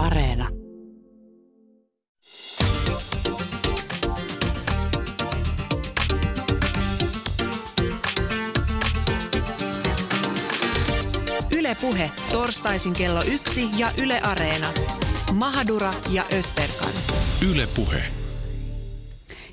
Areena. Yle Puhe, torstaisin kello yksi ja Yle Areena. Mahadura ja Ösperkan. Yle Puhe.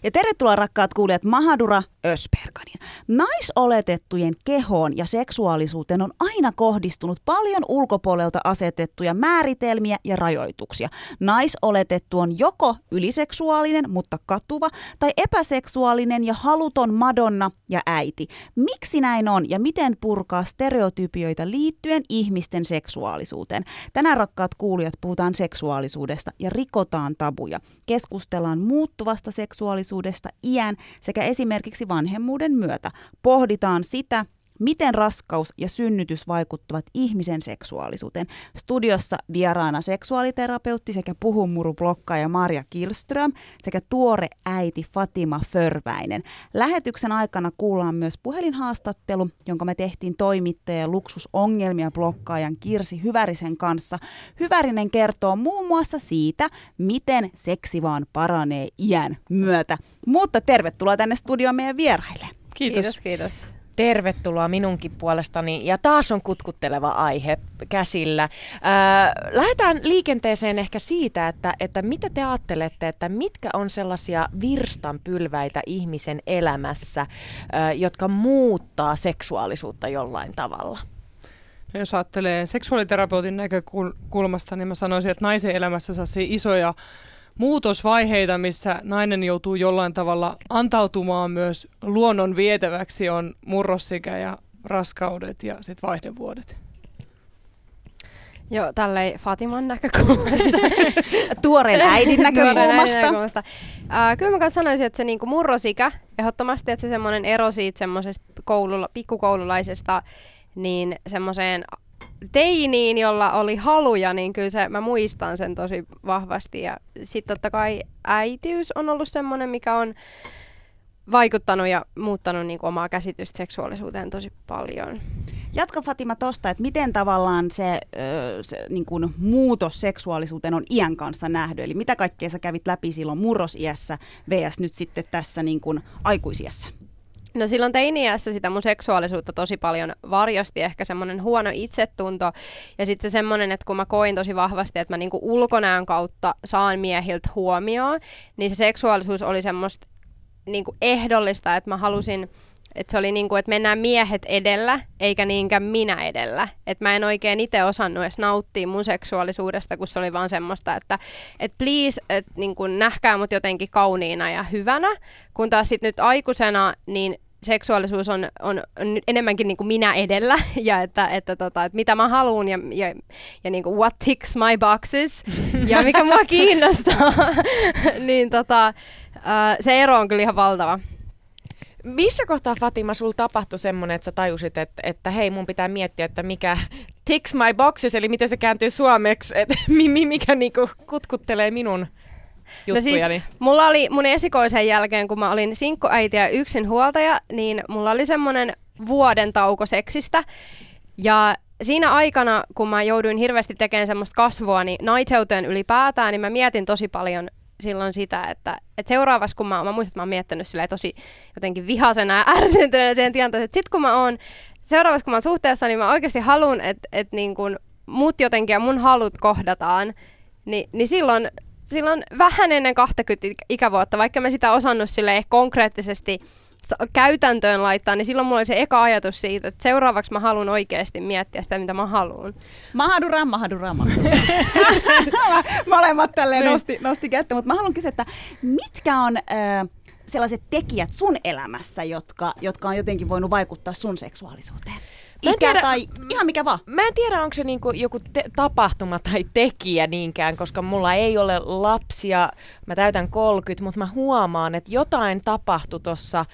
Ja tervetuloa rakkaat kuulijat Mahadura Ösperkanin. Naisoletettujen kehoon ja seksuaalisuuteen on aina kohdistunut paljon ulkopuolelta asetettuja määritelmiä ja rajoituksia. Naisoletettu on joko yliseksuaalinen, mutta katuva, tai epäseksuaalinen ja haluton madonna ja äiti. Miksi näin on ja miten purkaa stereotypioita liittyen ihmisten seksuaalisuuteen? Tänään rakkaat kuulijat puhutaan seksuaalisuudesta ja rikotaan tabuja. Keskustellaan muuttuvasta seksuaalisuudesta iän sekä esimerkiksi vanhemmuuden myötä. Pohditaan sitä, miten raskaus ja synnytys vaikuttavat ihmisen seksuaalisuuteen. Studiossa vieraana seksuaaliterapeutti sekä puhumurublokkaja Marja Kilström sekä tuore äiti Fatima Förväinen. Lähetyksen aikana kuullaan myös puhelinhaastattelu, jonka me tehtiin toimittaja luksusongelmia blokkaajan Kirsi Hyvärisen kanssa. Hyvärinen kertoo muun muassa siitä, miten seksi vaan paranee iän myötä. Mutta tervetuloa tänne studioon meidän vieraille. Kiitos. Kiitos, kiitos. Tervetuloa minunkin puolestani. Ja taas on kutkutteleva aihe käsillä. Ää, lähdetään liikenteeseen ehkä siitä, että, että mitä te ajattelette, että mitkä on sellaisia virstanpylväitä ihmisen elämässä, ää, jotka muuttaa seksuaalisuutta jollain tavalla? No jos ajattelee seksuaaliterapeutin näkökulmasta, niin mä sanoisin, että naisen elämässä saa isoja muutosvaiheita, missä nainen joutuu jollain tavalla antautumaan myös luonnon vietäväksi, on murrosikä ja raskaudet ja sitten vaihdevuodet. Joo, tälleen Fatiman näkökulmasta. Tuoreen äidin näkökulmasta. Tuoreen äidin näkökulmasta. Uh, kyllä mä sanoisin, että se niinku murrosikä, ehdottomasti, että se semmoinen ero siitä semmoisesta koulula, pikkukoululaisesta, niin semmoiseen teiniin, jolla oli haluja, niin kyllä se, mä muistan sen tosi vahvasti. Ja sitten totta kai äitiys on ollut semmoinen, mikä on vaikuttanut ja muuttanut niin kuin omaa käsitystä seksuaalisuuteen tosi paljon. Jatka Fatima tuosta, että miten tavallaan se, se niin kuin muutos seksuaalisuuteen on iän kanssa nähty. Eli mitä kaikkea sä kävit läpi silloin murrosiässä vs. nyt sitten tässä niin kuin aikuisiässä? No silloin teiniässä sitä mun seksuaalisuutta tosi paljon varjosti ehkä semmoinen huono itsetunto ja sitten se semmoinen, että kun mä koin tosi vahvasti, että mä niinku ulkonäön kautta saan miehiltä huomioon, niin se seksuaalisuus oli semmoista niinku ehdollista, että mä halusin että se oli niin kuin, että mennään miehet edellä, eikä niinkään minä edellä. Että mä en oikein itse osannut edes nauttia mun seksuaalisuudesta, kun se oli vaan semmoista, että et please, että niin kuin nähkää mut jotenkin kauniina ja hyvänä. Kun taas sitten nyt aikuisena, niin seksuaalisuus on, on, on enemmänkin niin kuin minä edellä ja että, että, tota, että mitä mä haluan ja, ja, ja niin kuin what ticks my boxes ja mikä mua kiinnostaa, niin tota, se ero on kyllä ihan valtava. Missä kohtaa Fatima sulla tapahtui semmoinen, että sä tajusit, että, että hei mun pitää miettiä, että mikä ticks my boxes, eli miten se kääntyy suomeksi, että mikä niinku kutkuttelee minun No siis, mulla oli mun esikoisen jälkeen, kun mä olin sinkkuäiti ja yksinhuoltaja, niin mulla oli semmoinen vuoden tauko seksistä. Ja siinä aikana, kun mä jouduin hirveästi tekemään semmoista kasvua, niin naitseuteen ylipäätään, niin mä mietin tosi paljon silloin sitä, että, että seuraavassa kun mä, mä muistan, että mä oon miettinyt tosi jotenkin vihasena ja ärsintyneenä siihen tilanteeseen, että sit kun mä oon, seuraavassa kun mä oon suhteessa, niin mä oikeasti haluan, että, että niin kun mut jotenkin ja mun halut kohdataan, niin, niin silloin silloin vähän ennen 20 ikävuotta, vaikka mä sitä osannut sille konkreettisesti käytäntöön laittaa, niin silloin mulla oli se eka ajatus siitä, että seuraavaksi mä haluan oikeasti miettiä sitä, mitä mä haluan. Mahadura, mahadura, mahadura. Molemmat tälleen niin. nosti, nosti kättä, mutta mä haluan kysyä, että mitkä on... Äh, sellaiset tekijät sun elämässä, jotka, jotka on jotenkin voinut vaikuttaa sun seksuaalisuuteen? Ikä tiedä, tai ihan mikä vaan. Mä en tiedä, onko se niinku joku te- tapahtuma tai tekijä niinkään, koska mulla ei ole lapsia. Mä täytän 30, mutta mä huomaan, että jotain tapahtui tuossa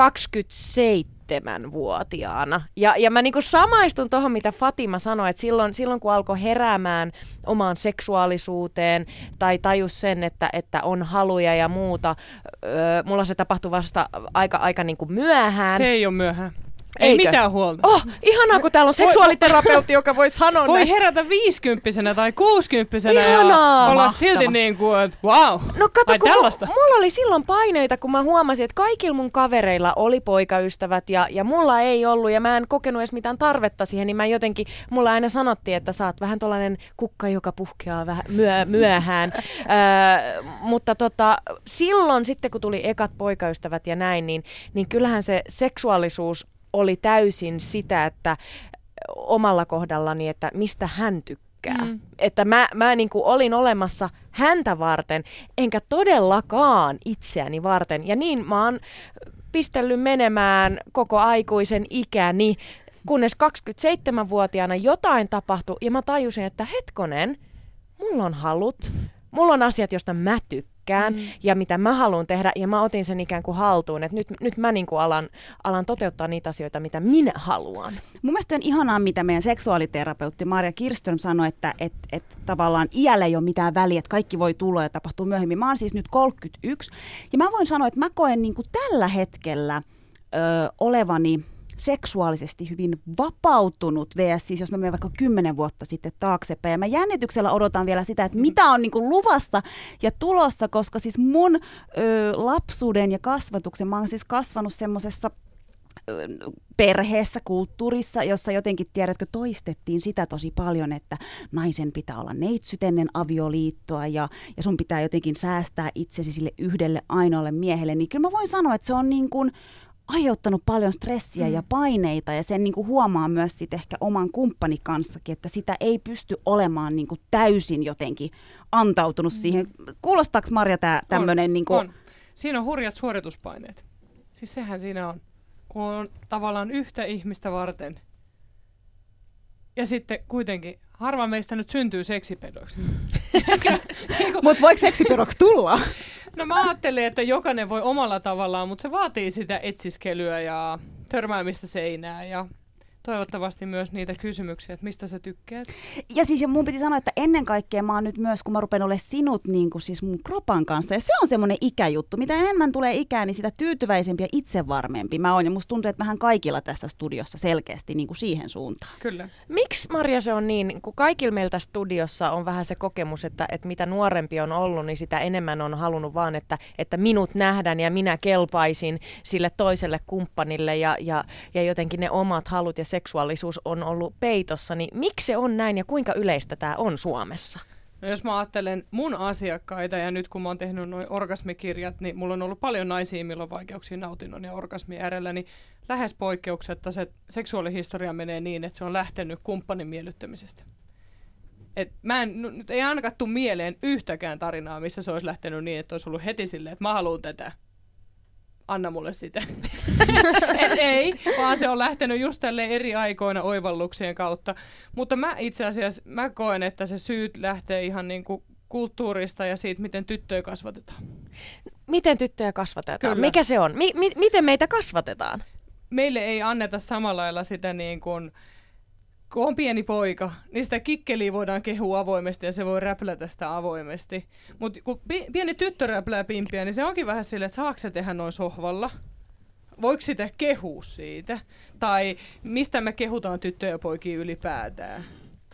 27-vuotiaana. Ja, ja mä niinku samaistun tuohon, mitä Fatima sanoi, että silloin, silloin kun alkoi heräämään omaan seksuaalisuuteen tai tajus sen, että, että on haluja ja muuta, öö, mulla se tapahtui vasta aika, aika niinku myöhään. Se ei ole myöhään. Ei Eikö? mitään huolta. Oh, ihanaa, kun täällä on seksuaaliterapeutti, joka voi sanoa Voi näin. herätä viisikymppisenä tai kuusikymppisenä ja olla Mahtava. silti niin kuin, että wow. No kato, Ai kun tällaista. mu- mulla oli silloin paineita, kun mä huomasin, että kaikilla mun kavereilla oli poikaystävät ja, ja mulla ei ollut ja mä en kokenut edes mitään tarvetta siihen, niin mä jotenkin, mulla aina sanottiin, että sä oot vähän tollanen kukka, joka puhkeaa vähän myö, myöhään. öö, mutta tota, silloin sitten, kun tuli ekat poikaystävät ja näin, niin, niin kyllähän se seksuaalisuus oli täysin sitä, että omalla kohdallani, että mistä hän tykkää. Mm. Että mä, mä niin kuin olin olemassa häntä varten, enkä todellakaan itseäni varten. Ja niin mä oon pistellyt menemään koko aikuisen ikäni, kunnes 27-vuotiaana jotain tapahtui ja mä tajusin, että hetkonen, mulla on halut, mulla on asiat, joista mä tykkään mm. ja mitä mä haluan tehdä ja mä otin sen ikään kuin haltuun, että nyt, nyt mä niin kuin alan, alan toteuttaa niitä asioita, mitä minä haluan. Mun mielestä on ihanaa, mitä meidän seksuaaliterapeutti Maria Kirström sanoi, että et, et tavallaan iällä ei ole mitään väliä, että kaikki voi tulla ja tapahtuu myöhemmin. Mä oon siis nyt 31 ja mä voin sanoa, että mä koen niin kuin tällä hetkellä ö, olevani seksuaalisesti hyvin vapautunut vs. siis jos mä menen vaikka kymmenen vuotta sitten taaksepäin. Ja mä jännityksellä odotan vielä sitä, että mitä on niin kuin luvassa ja tulossa, koska siis mun ö, lapsuuden ja kasvatuksen, mä oon siis kasvanut semmoisessa perheessä, kulttuurissa, jossa jotenkin, tiedätkö, toistettiin sitä tosi paljon, että naisen pitää olla neitsyt ennen avioliittoa ja, ja sun pitää jotenkin säästää itsesi sille yhdelle ainoalle miehelle, niin kyllä mä voin sanoa, että se on niin kuin aiheuttanut paljon stressiä mm. ja paineita ja sen niin kuin huomaa myös sit ehkä oman kumppani kanssakin, että sitä ei pysty olemaan niin kuin täysin jotenkin antautunut mm. siihen. Kuulostaako Marja tämä tämmöinen? Niin kuin, on. Siinä on hurjat suorituspaineet. Siis sehän siinä on, kun on tavallaan yhtä ihmistä varten. Ja sitten kuitenkin, harva meistä nyt syntyy seksipedoiksi. Mutta voiko seksiperoksi tulla? No mä ajattelin, että jokainen voi omalla tavallaan, mutta se vaatii sitä etsiskelyä ja törmäämistä seinään ja toivottavasti myös niitä kysymyksiä, että mistä sä tykkäät. Ja siis ja mun piti sanoa, että ennen kaikkea mä oon nyt myös, kun mä rupean olemaan sinut niin kuin siis mun kropan kanssa. Ja se on semmoinen ikäjuttu. Mitä enemmän tulee ikää, niin sitä tyytyväisempi ja itsevarmempi mä oon. Ja musta tuntuu, että vähän kaikilla tässä studiossa selkeästi niin kuin siihen suuntaan. Kyllä. Miksi Maria se on niin, kun kaikilla meiltä studiossa on vähän se kokemus, että, että mitä nuorempi on ollut, niin sitä enemmän on halunnut vaan, että, että minut nähdään ja minä kelpaisin sille toiselle kumppanille ja, ja, ja jotenkin ne omat halut ja seksuaalisuus on ollut peitossa, niin miksi se on näin ja kuinka yleistä tämä on Suomessa? No jos mä ajattelen mun asiakkaita ja nyt kun mä oon tehnyt noin orgasmikirjat, niin mulla on ollut paljon naisia, millä on vaikeuksia nautinnon ja orgasmin äärellä, niin lähes poikkeuksetta se seksuaalihistoria menee niin, että se on lähtenyt kumppanin miellyttämisestä. Et mä en, nu- nyt ei ainakaan tule mieleen yhtäkään tarinaa, missä se olisi lähtenyt niin, että olisi ollut heti silleen, että mä haluan tätä. Anna mulle sitä. Et ei, vaan se on lähtenyt just tälle eri aikoina oivalluksien kautta. Mutta mä itse asiassa mä koen, että se syyt lähtee ihan niin kuin kulttuurista ja siitä, miten tyttöjä kasvatetaan. Miten tyttöjä kasvatetaan? Kyllä. Mikä se on? Mi- mi- miten meitä kasvatetaan? Meille ei anneta samalla lailla sitä niin kuin, kun on pieni poika, niin sitä kikkeliä voidaan kehua avoimesti ja se voi räplätä sitä avoimesti. Mutta kun pi- pieni tyttö räplää pimpiä, niin se onkin vähän silleen, että saako se tehdä noin sohvalla? Voiko sitä kehua siitä? Tai mistä me kehutaan tyttöjä ja poikia ylipäätään?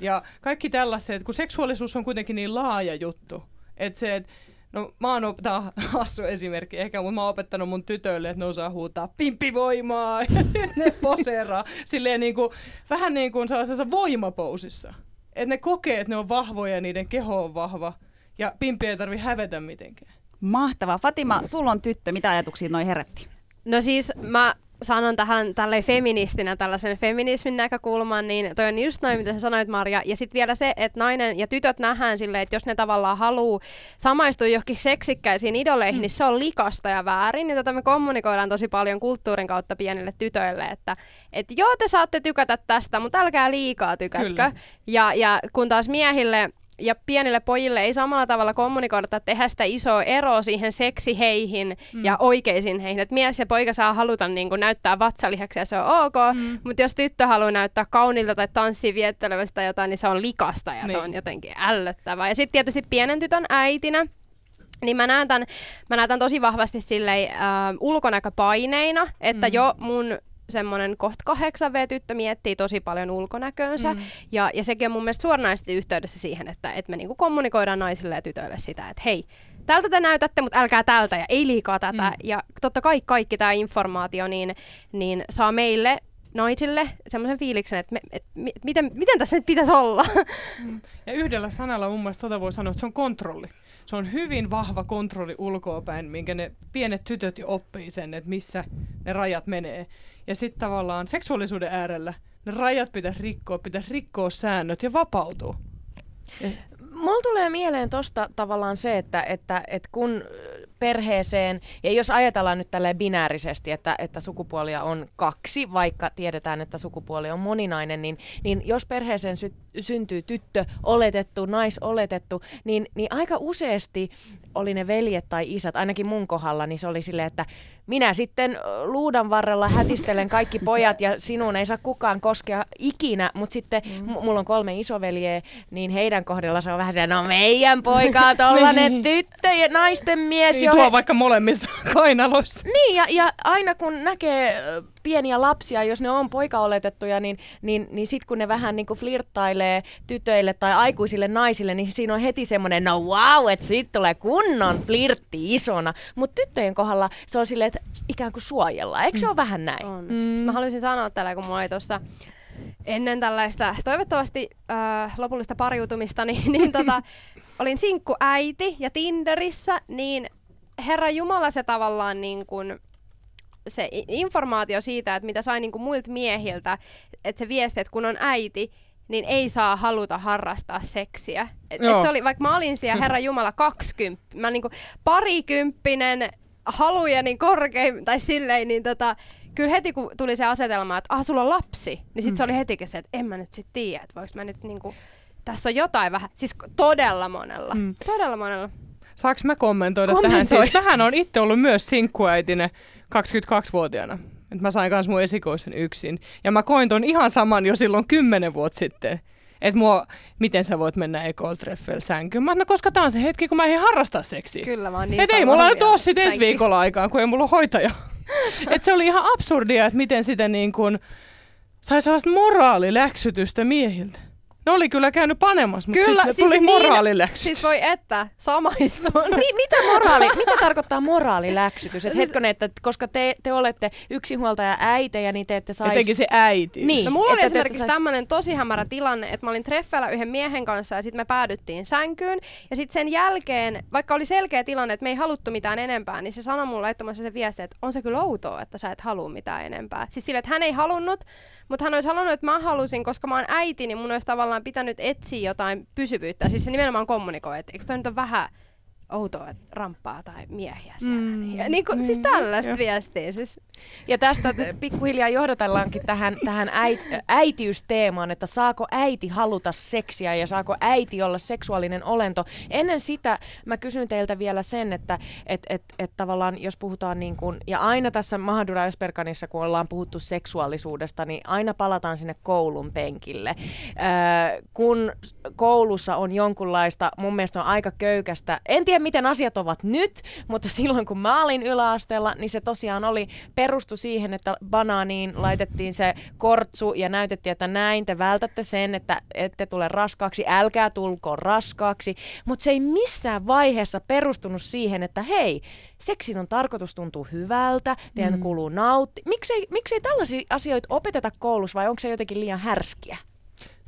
Ja kaikki tällaiset, kun seksuaalisuus on kuitenkin niin laaja juttu, että se, että No mä oon opettaa hassu esimerkki ehkä, mutta mä oon opettanut mun tytöille, että ne osaa huutaa pimppivoimaa ja ne poseeraa silleen niin kuin, vähän niin kuin sellaisessa voimapousissa. Että ne kokee, että ne on vahvoja ja niiden keho on vahva ja pimpi ei tarvi hävetä mitenkään. Mahtavaa. Fatima, sulla on tyttö. Mitä ajatuksia noin herätti? No siis mä sanon tähän tälle feministinä tällaisen feminismin näkökulman, niin toi on just noin, mitä sä sanoit Marja. Ja sitten vielä se, että nainen ja tytöt nähdään silleen, että jos ne tavallaan haluaa samaistua johonkin seksikkäisiin idoleihin, mm. niin se on likasta ja väärin. Ja tätä me kommunikoidaan tosi paljon kulttuurin kautta pienille tytöille, että et joo, te saatte tykätä tästä, mutta älkää liikaa tykätkö. Kyllä. Ja, ja kun taas miehille ja pienille pojille ei samalla tavalla kommunikoida tehdä sitä isoa eroa siihen seksiheihin mm. ja oikeisiin heihin. Et mies ja poika saa haluta niin kuin, näyttää vatsalihaksi ja se on ok, mm. mutta jos tyttö haluaa näyttää kauniilta tai tanssia viettelevästä tai jotain, niin se on likasta ja niin. se on jotenkin ällöttävää. Ja sitten tietysti pienen tytön äitinä, niin mä näen tämän, mä näen tämän tosi vahvasti silleen, äh, ulkonäköpaineina, että mm. jo mun semmoinen kohta 8V-tyttö miettii tosi paljon ulkonäköönsä. Mm. Ja, ja sekin on mun mielestä suoranaisesti yhteydessä siihen, että, että me niinku kommunikoidaan naisille ja tytöille sitä, että hei, tältä te näytätte, mutta älkää tältä ja ei liikaa tätä. Mm. Ja totta kai kaikki tämä informaatio niin, niin saa meille naisille semmoisen fiiliksen, että me, et, miten, miten tässä nyt pitäisi olla. Mm. Ja yhdellä sanalla mun mielestä tota voi sanoa, että se on kontrolli. Se on hyvin vahva kontrolli ulkoapäin, minkä ne pienet tytöt jo oppii sen, että missä ne rajat menee. Ja sitten tavallaan seksuaalisuuden äärellä ne rajat pitäisi rikkoa, pitäisi rikkoa säännöt ja vapautua. Mulla tulee mieleen tosta tavallaan se, että, että, että kun perheeseen, ja jos ajatellaan nyt tälleen binäärisesti, että, että sukupuolia on kaksi, vaikka tiedetään, että sukupuoli on moninainen, niin, niin jos perheeseen sy- syntyy tyttö oletettu, nais oletettu, niin, niin aika useasti oli ne veljet tai isät, ainakin mun kohdalla, niin se oli silleen, että minä sitten luudan varrella hätistelen kaikki pojat ja sinun ei saa kukaan koskea ikinä, mutta sitten mm. m- mulla on kolme isoveljeä, niin heidän kohdalla se on vähän se, no meidän poika on tollanen niin. tyttö ja naisten mies. Niin, tuo he... vaikka molemmissa kainaloissa. Niin, ja, ja aina kun näkee pieniä lapsia, jos ne on poikaoletettuja, niin, niin, niin sitten kun ne vähän niin kuin flirttailee tytöille tai aikuisille naisille, niin siinä on heti semmoinen, no wow, että siitä tulee kunnon flirtti isona. Mutta tyttöjen kohdalla se on silleen, että ikään kuin suojellaan. Eikö se mm. ole vähän näin? On. Mm. Sitten mä haluaisin sanoa tällä, kun mulla oli tuossa ennen tällaista toivottavasti äh, lopullista pariutumista, niin, niin tota, olin sinkkuäiti ja Tinderissä, niin Herra Jumala se tavallaan niin kuin, se informaatio siitä, että mitä sai niin kuin muilta miehiltä, että se viesti, että kun on äiti, niin ei saa haluta harrastaa seksiä. Et, et se oli, vaikka mä olin siellä Herra Jumala 20, mä niin kuin parikymppinen halujeni korkein, tai silleen, niin tota, kyllä heti kun tuli se asetelma, että ah, sulla on lapsi, niin sitten mm. se oli hetikin se, että en mä nyt sit tiedä, että voiko mä nyt niinku, tässä on jotain vähän, siis todella monella, mm. todella monella. Saanko mä kommentoida Kommentoi. tähän? Siis mähän on itse ollut myös sinkkuäitinen 22-vuotiaana. Et mä sain myös mun esikoisen yksin. Ja mä koin ton ihan saman jo silloin kymmenen vuotta sitten. Että mua, miten sä voit mennä ekotreffeillä sänkyyn. Mä no koska tää on se hetki, kun mä en harrasta seksiä. Kyllä mä oon niin Et ei mulla nyt ole sit ensi viikolla aikaa, kun ei mulla hoitaja. Et se oli ihan absurdia, että miten sitä niin kun sai sellaista moraaliläksytystä miehiltä. Ne oli kyllä käynyt panemassa, mutta kyllä, sitten siis tuli niin, moraaliläksytys. Siis voi että, samaistua. Mi- mitä, moraali, mitä tarkoittaa moraaliläksytys? Et siis, hetkonen, että koska te, te olette yksinhuoltaja äitejä, niin te ette saisi... Etenkin se äiti. Niin. No, mulla oli esimerkiksi sais... tämmöinen tosi hämärä tilanne, että mä olin treffeillä yhden miehen kanssa ja sitten me päädyttiin sänkyyn. Ja sitten sen jälkeen, vaikka oli selkeä tilanne, että me ei haluttu mitään enempää, niin se sanoi mulle laittamassa se viesti, että on se kyllä outoa, että sä et halua mitään enempää. Siis sille, että hän ei halunnut, mutta hän olisi halunnut, että mä halusin, koska mä oon äiti, niin mun olisi tavallaan pitänyt etsiä jotain pysyvyyttä. Siis se nimenomaan kommunikoi, että eikö toi nyt ole vähän outoa, että ramppaa tai miehiä siellä. Mm. Ja niin kuin, mm. Siis tällaista mm. viestiä. Siis. Ja tästä pikkuhiljaa johdatellaankin tähän, tähän äit, äitiysteemaan, että saako äiti haluta seksiä ja saako äiti olla seksuaalinen olento. Ennen sitä mä kysyn teiltä vielä sen, että et, et, et tavallaan jos puhutaan niin kuin, ja aina tässä Mahadura Ösperkanissa, kun ollaan puhuttu seksuaalisuudesta, niin aina palataan sinne koulun penkille. Äh, kun koulussa on jonkunlaista, mun mielestä on aika köykästä, en tiedä miten asiat ovat nyt, mutta silloin kun mä olin yläasteella, niin se tosiaan oli perustu siihen, että banaaniin laitettiin se kortsu ja näytettiin, että näin te vältätte sen, että ette tule raskaaksi, älkää tulko raskaaksi. Mutta se ei missään vaiheessa perustunut siihen, että hei, seksin on tarkoitus tuntua hyvältä, teidän mm. kuuluu nautti. Miksei, miksei tällaisia asioita opeteta koulussa vai onko se jotenkin liian härskiä?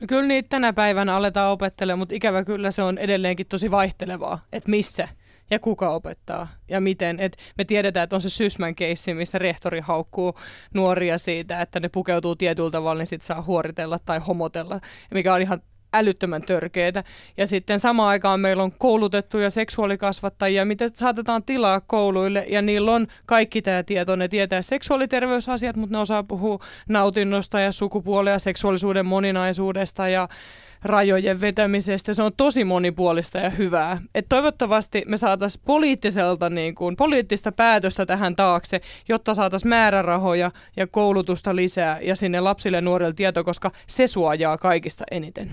No kyllä niitä tänä päivänä aletaan opettelemaan, mutta ikävä kyllä se on edelleenkin tosi vaihtelevaa, että missä ja kuka opettaa ja miten. Et me tiedetään, että on se Sysmän keissi, missä rehtori haukkuu nuoria siitä, että ne pukeutuu tietyllä tavalla, niin sitten saa huoritella tai homotella, mikä on ihan älyttömän törkeitä. Ja sitten samaan aikaan meillä on koulutettuja seksuaalikasvattajia, mitä saatetaan tilaa kouluille, ja niillä on kaikki tämä tieto. Ne tietää seksuaaliterveysasiat, mutta ne osaa puhua nautinnosta ja sukupuolea, ja seksuaalisuuden moninaisuudesta ja rajojen vetämisestä. Se on tosi monipuolista ja hyvää. Et toivottavasti me saataisiin poliittiselta niin kuin, poliittista päätöstä tähän taakse, jotta saataisiin määrärahoja ja koulutusta lisää ja sinne lapsille ja nuorille tieto, koska se suojaa kaikista eniten.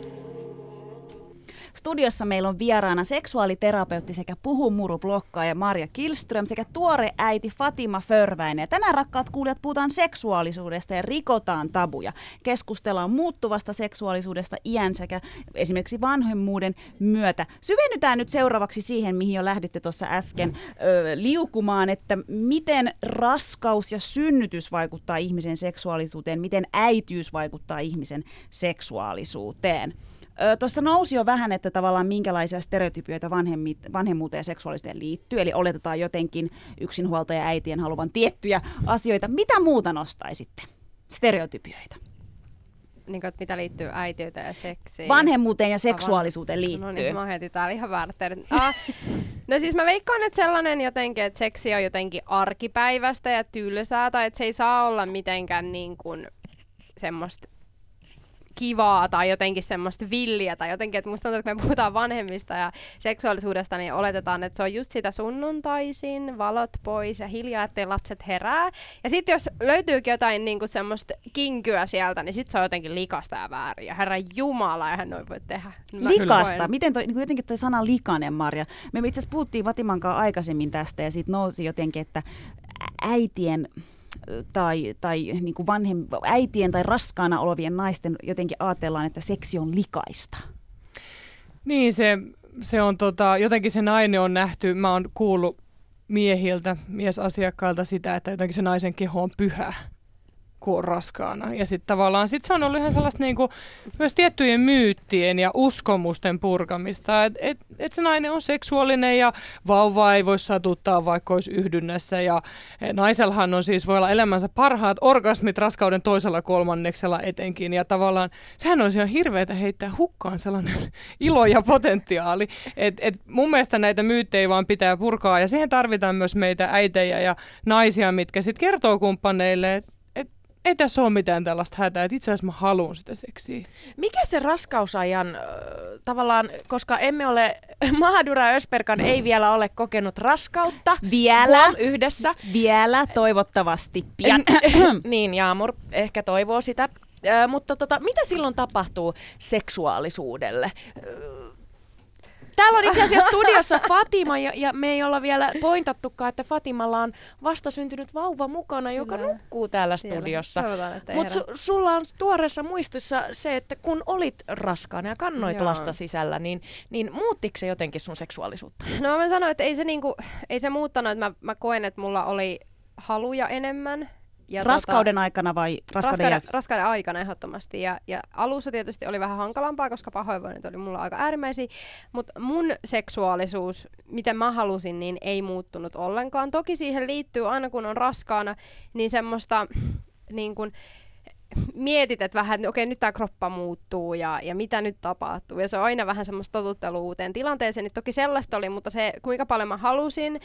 Studiossa meillä on vieraana seksuaaliterapeutti sekä puhumurublokkaa Marja Kilström sekä tuore äiti Fatima Förväinen. Tänään rakkaat kuulijat puhutaan seksuaalisuudesta ja rikotaan tabuja. Keskustellaan muuttuvasta seksuaalisuudesta iän sekä esimerkiksi vanhemmuuden myötä. Syvennytään nyt seuraavaksi siihen, mihin jo lähditte tuossa äsken ö, liukumaan, että miten raskaus ja synnytys vaikuttaa ihmisen seksuaalisuuteen, miten äitiys vaikuttaa ihmisen seksuaalisuuteen. Tuossa nousi jo vähän, että tavallaan minkälaisia stereotypioita vanhemmuuteen ja seksuaalisuuteen liittyy. Eli oletetaan jotenkin yksinhuoltaja äitien haluavan tiettyjä asioita. Mitä muuta nostaisitte? Stereotypioita. Niin kuin, mitä liittyy äitiyteen ja seksiin. Vanhemmuuteen ja seksuaalisuuteen liittyy. No niin, mä heti täällä ihan väärät ah, No siis mä veikkaan, että sellainen jotenkin, että seksi on jotenkin arkipäivästä ja tylsää, tai että se ei saa olla mitenkään niin kuin semmoista kivaa tai jotenkin semmoista villiä tai jotenkin, että musta tuntuu, että me puhutaan vanhemmista ja seksuaalisuudesta, niin oletetaan, että se on just sitä sunnuntaisin, valot pois ja hiljaa, ettei lapset herää. Ja sitten jos löytyykin jotain niin kuin semmoista kinkyä sieltä, niin sitten se on jotenkin likasta ja väärin. Ja herra Jumala, eihän noin voi tehdä. Mä likasta? Koen. Miten toi, niin jotenkin toi sana likainen, Marja? Me itse asiassa puhuttiin Vatimankaan aikaisemmin tästä ja siitä nousi jotenkin, että äitien tai, tai niin kuin vanhem, äitien tai raskaana olevien naisten jotenkin ajatellaan, että seksi on likaista. Niin, se, se on tota, jotenkin se nainen on nähty, mä oon kuullut miehiltä, miesasiakkailta sitä, että jotenkin se naisen keho on pyhä kun on raskaana. Ja sitten tavallaan sit se on ollut ihan sellaista niinku, myös tiettyjen myyttien ja uskomusten purkamista, että et, et se nainen on seksuaalinen ja vauva ei voi satuttaa vaikka olisi yhdynnässä. Ja e, naisellahan on siis voi olla elämänsä parhaat orgasmit raskauden toisella kolmanneksella etenkin. Ja tavallaan sehän olisi ihan hirveätä heittää hukkaan sellainen ilo ja potentiaali. Et, et mun mielestä näitä myyttejä vaan pitää purkaa ja siihen tarvitaan myös meitä äitejä ja naisia, mitkä sitten kertoo kumppaneille, että ei tässä ole mitään tällaista hätää, että itse asiassa mä haluan sitä seksiä. Mikä se raskausajan äh, tavallaan, koska emme ole, Mahadura Ösperkan ei vielä ole kokenut raskautta. Vielä. yhdessä. Vielä, toivottavasti pian. niin, Jaamur ehkä toivoo sitä. Äh, mutta tota, mitä silloin tapahtuu seksuaalisuudelle? Äh, Täällä on itse asiassa studiossa Fatima ja, ja me ei olla vielä pointattukaan, että Fatimalla on vastasyntynyt vauva mukana, joka no. nukkuu täällä siellä. studiossa. Mutta su, sulla on tuoreessa muistissa se, että kun olit raskaana ja kannoit Joo. lasta sisällä, niin, niin muuttiko se jotenkin sun seksuaalisuutta? No mä sanoin, että ei se, niinku, ei se muuttanut, että mä, mä koen, että mulla oli haluja enemmän ja raskauden tota, aikana vai raskauden, raskauden, raskauden aikana ehdottomasti. Ja, ja alussa tietysti oli vähän hankalampaa, koska pahoinvoinnit oli mulla aika äärimmäisiä. Mutta mun seksuaalisuus, miten mä halusin, niin ei muuttunut ollenkaan. Toki siihen liittyy aina kun on raskaana, niin semmoista niin kun, mietit, että vähän, okei, nyt tämä kroppa muuttuu ja, ja mitä nyt tapahtuu. Ja se on aina vähän semmoista totuttelu uuteen tilanteeseen. Niin toki sellaista oli, mutta se, kuinka paljon mä halusin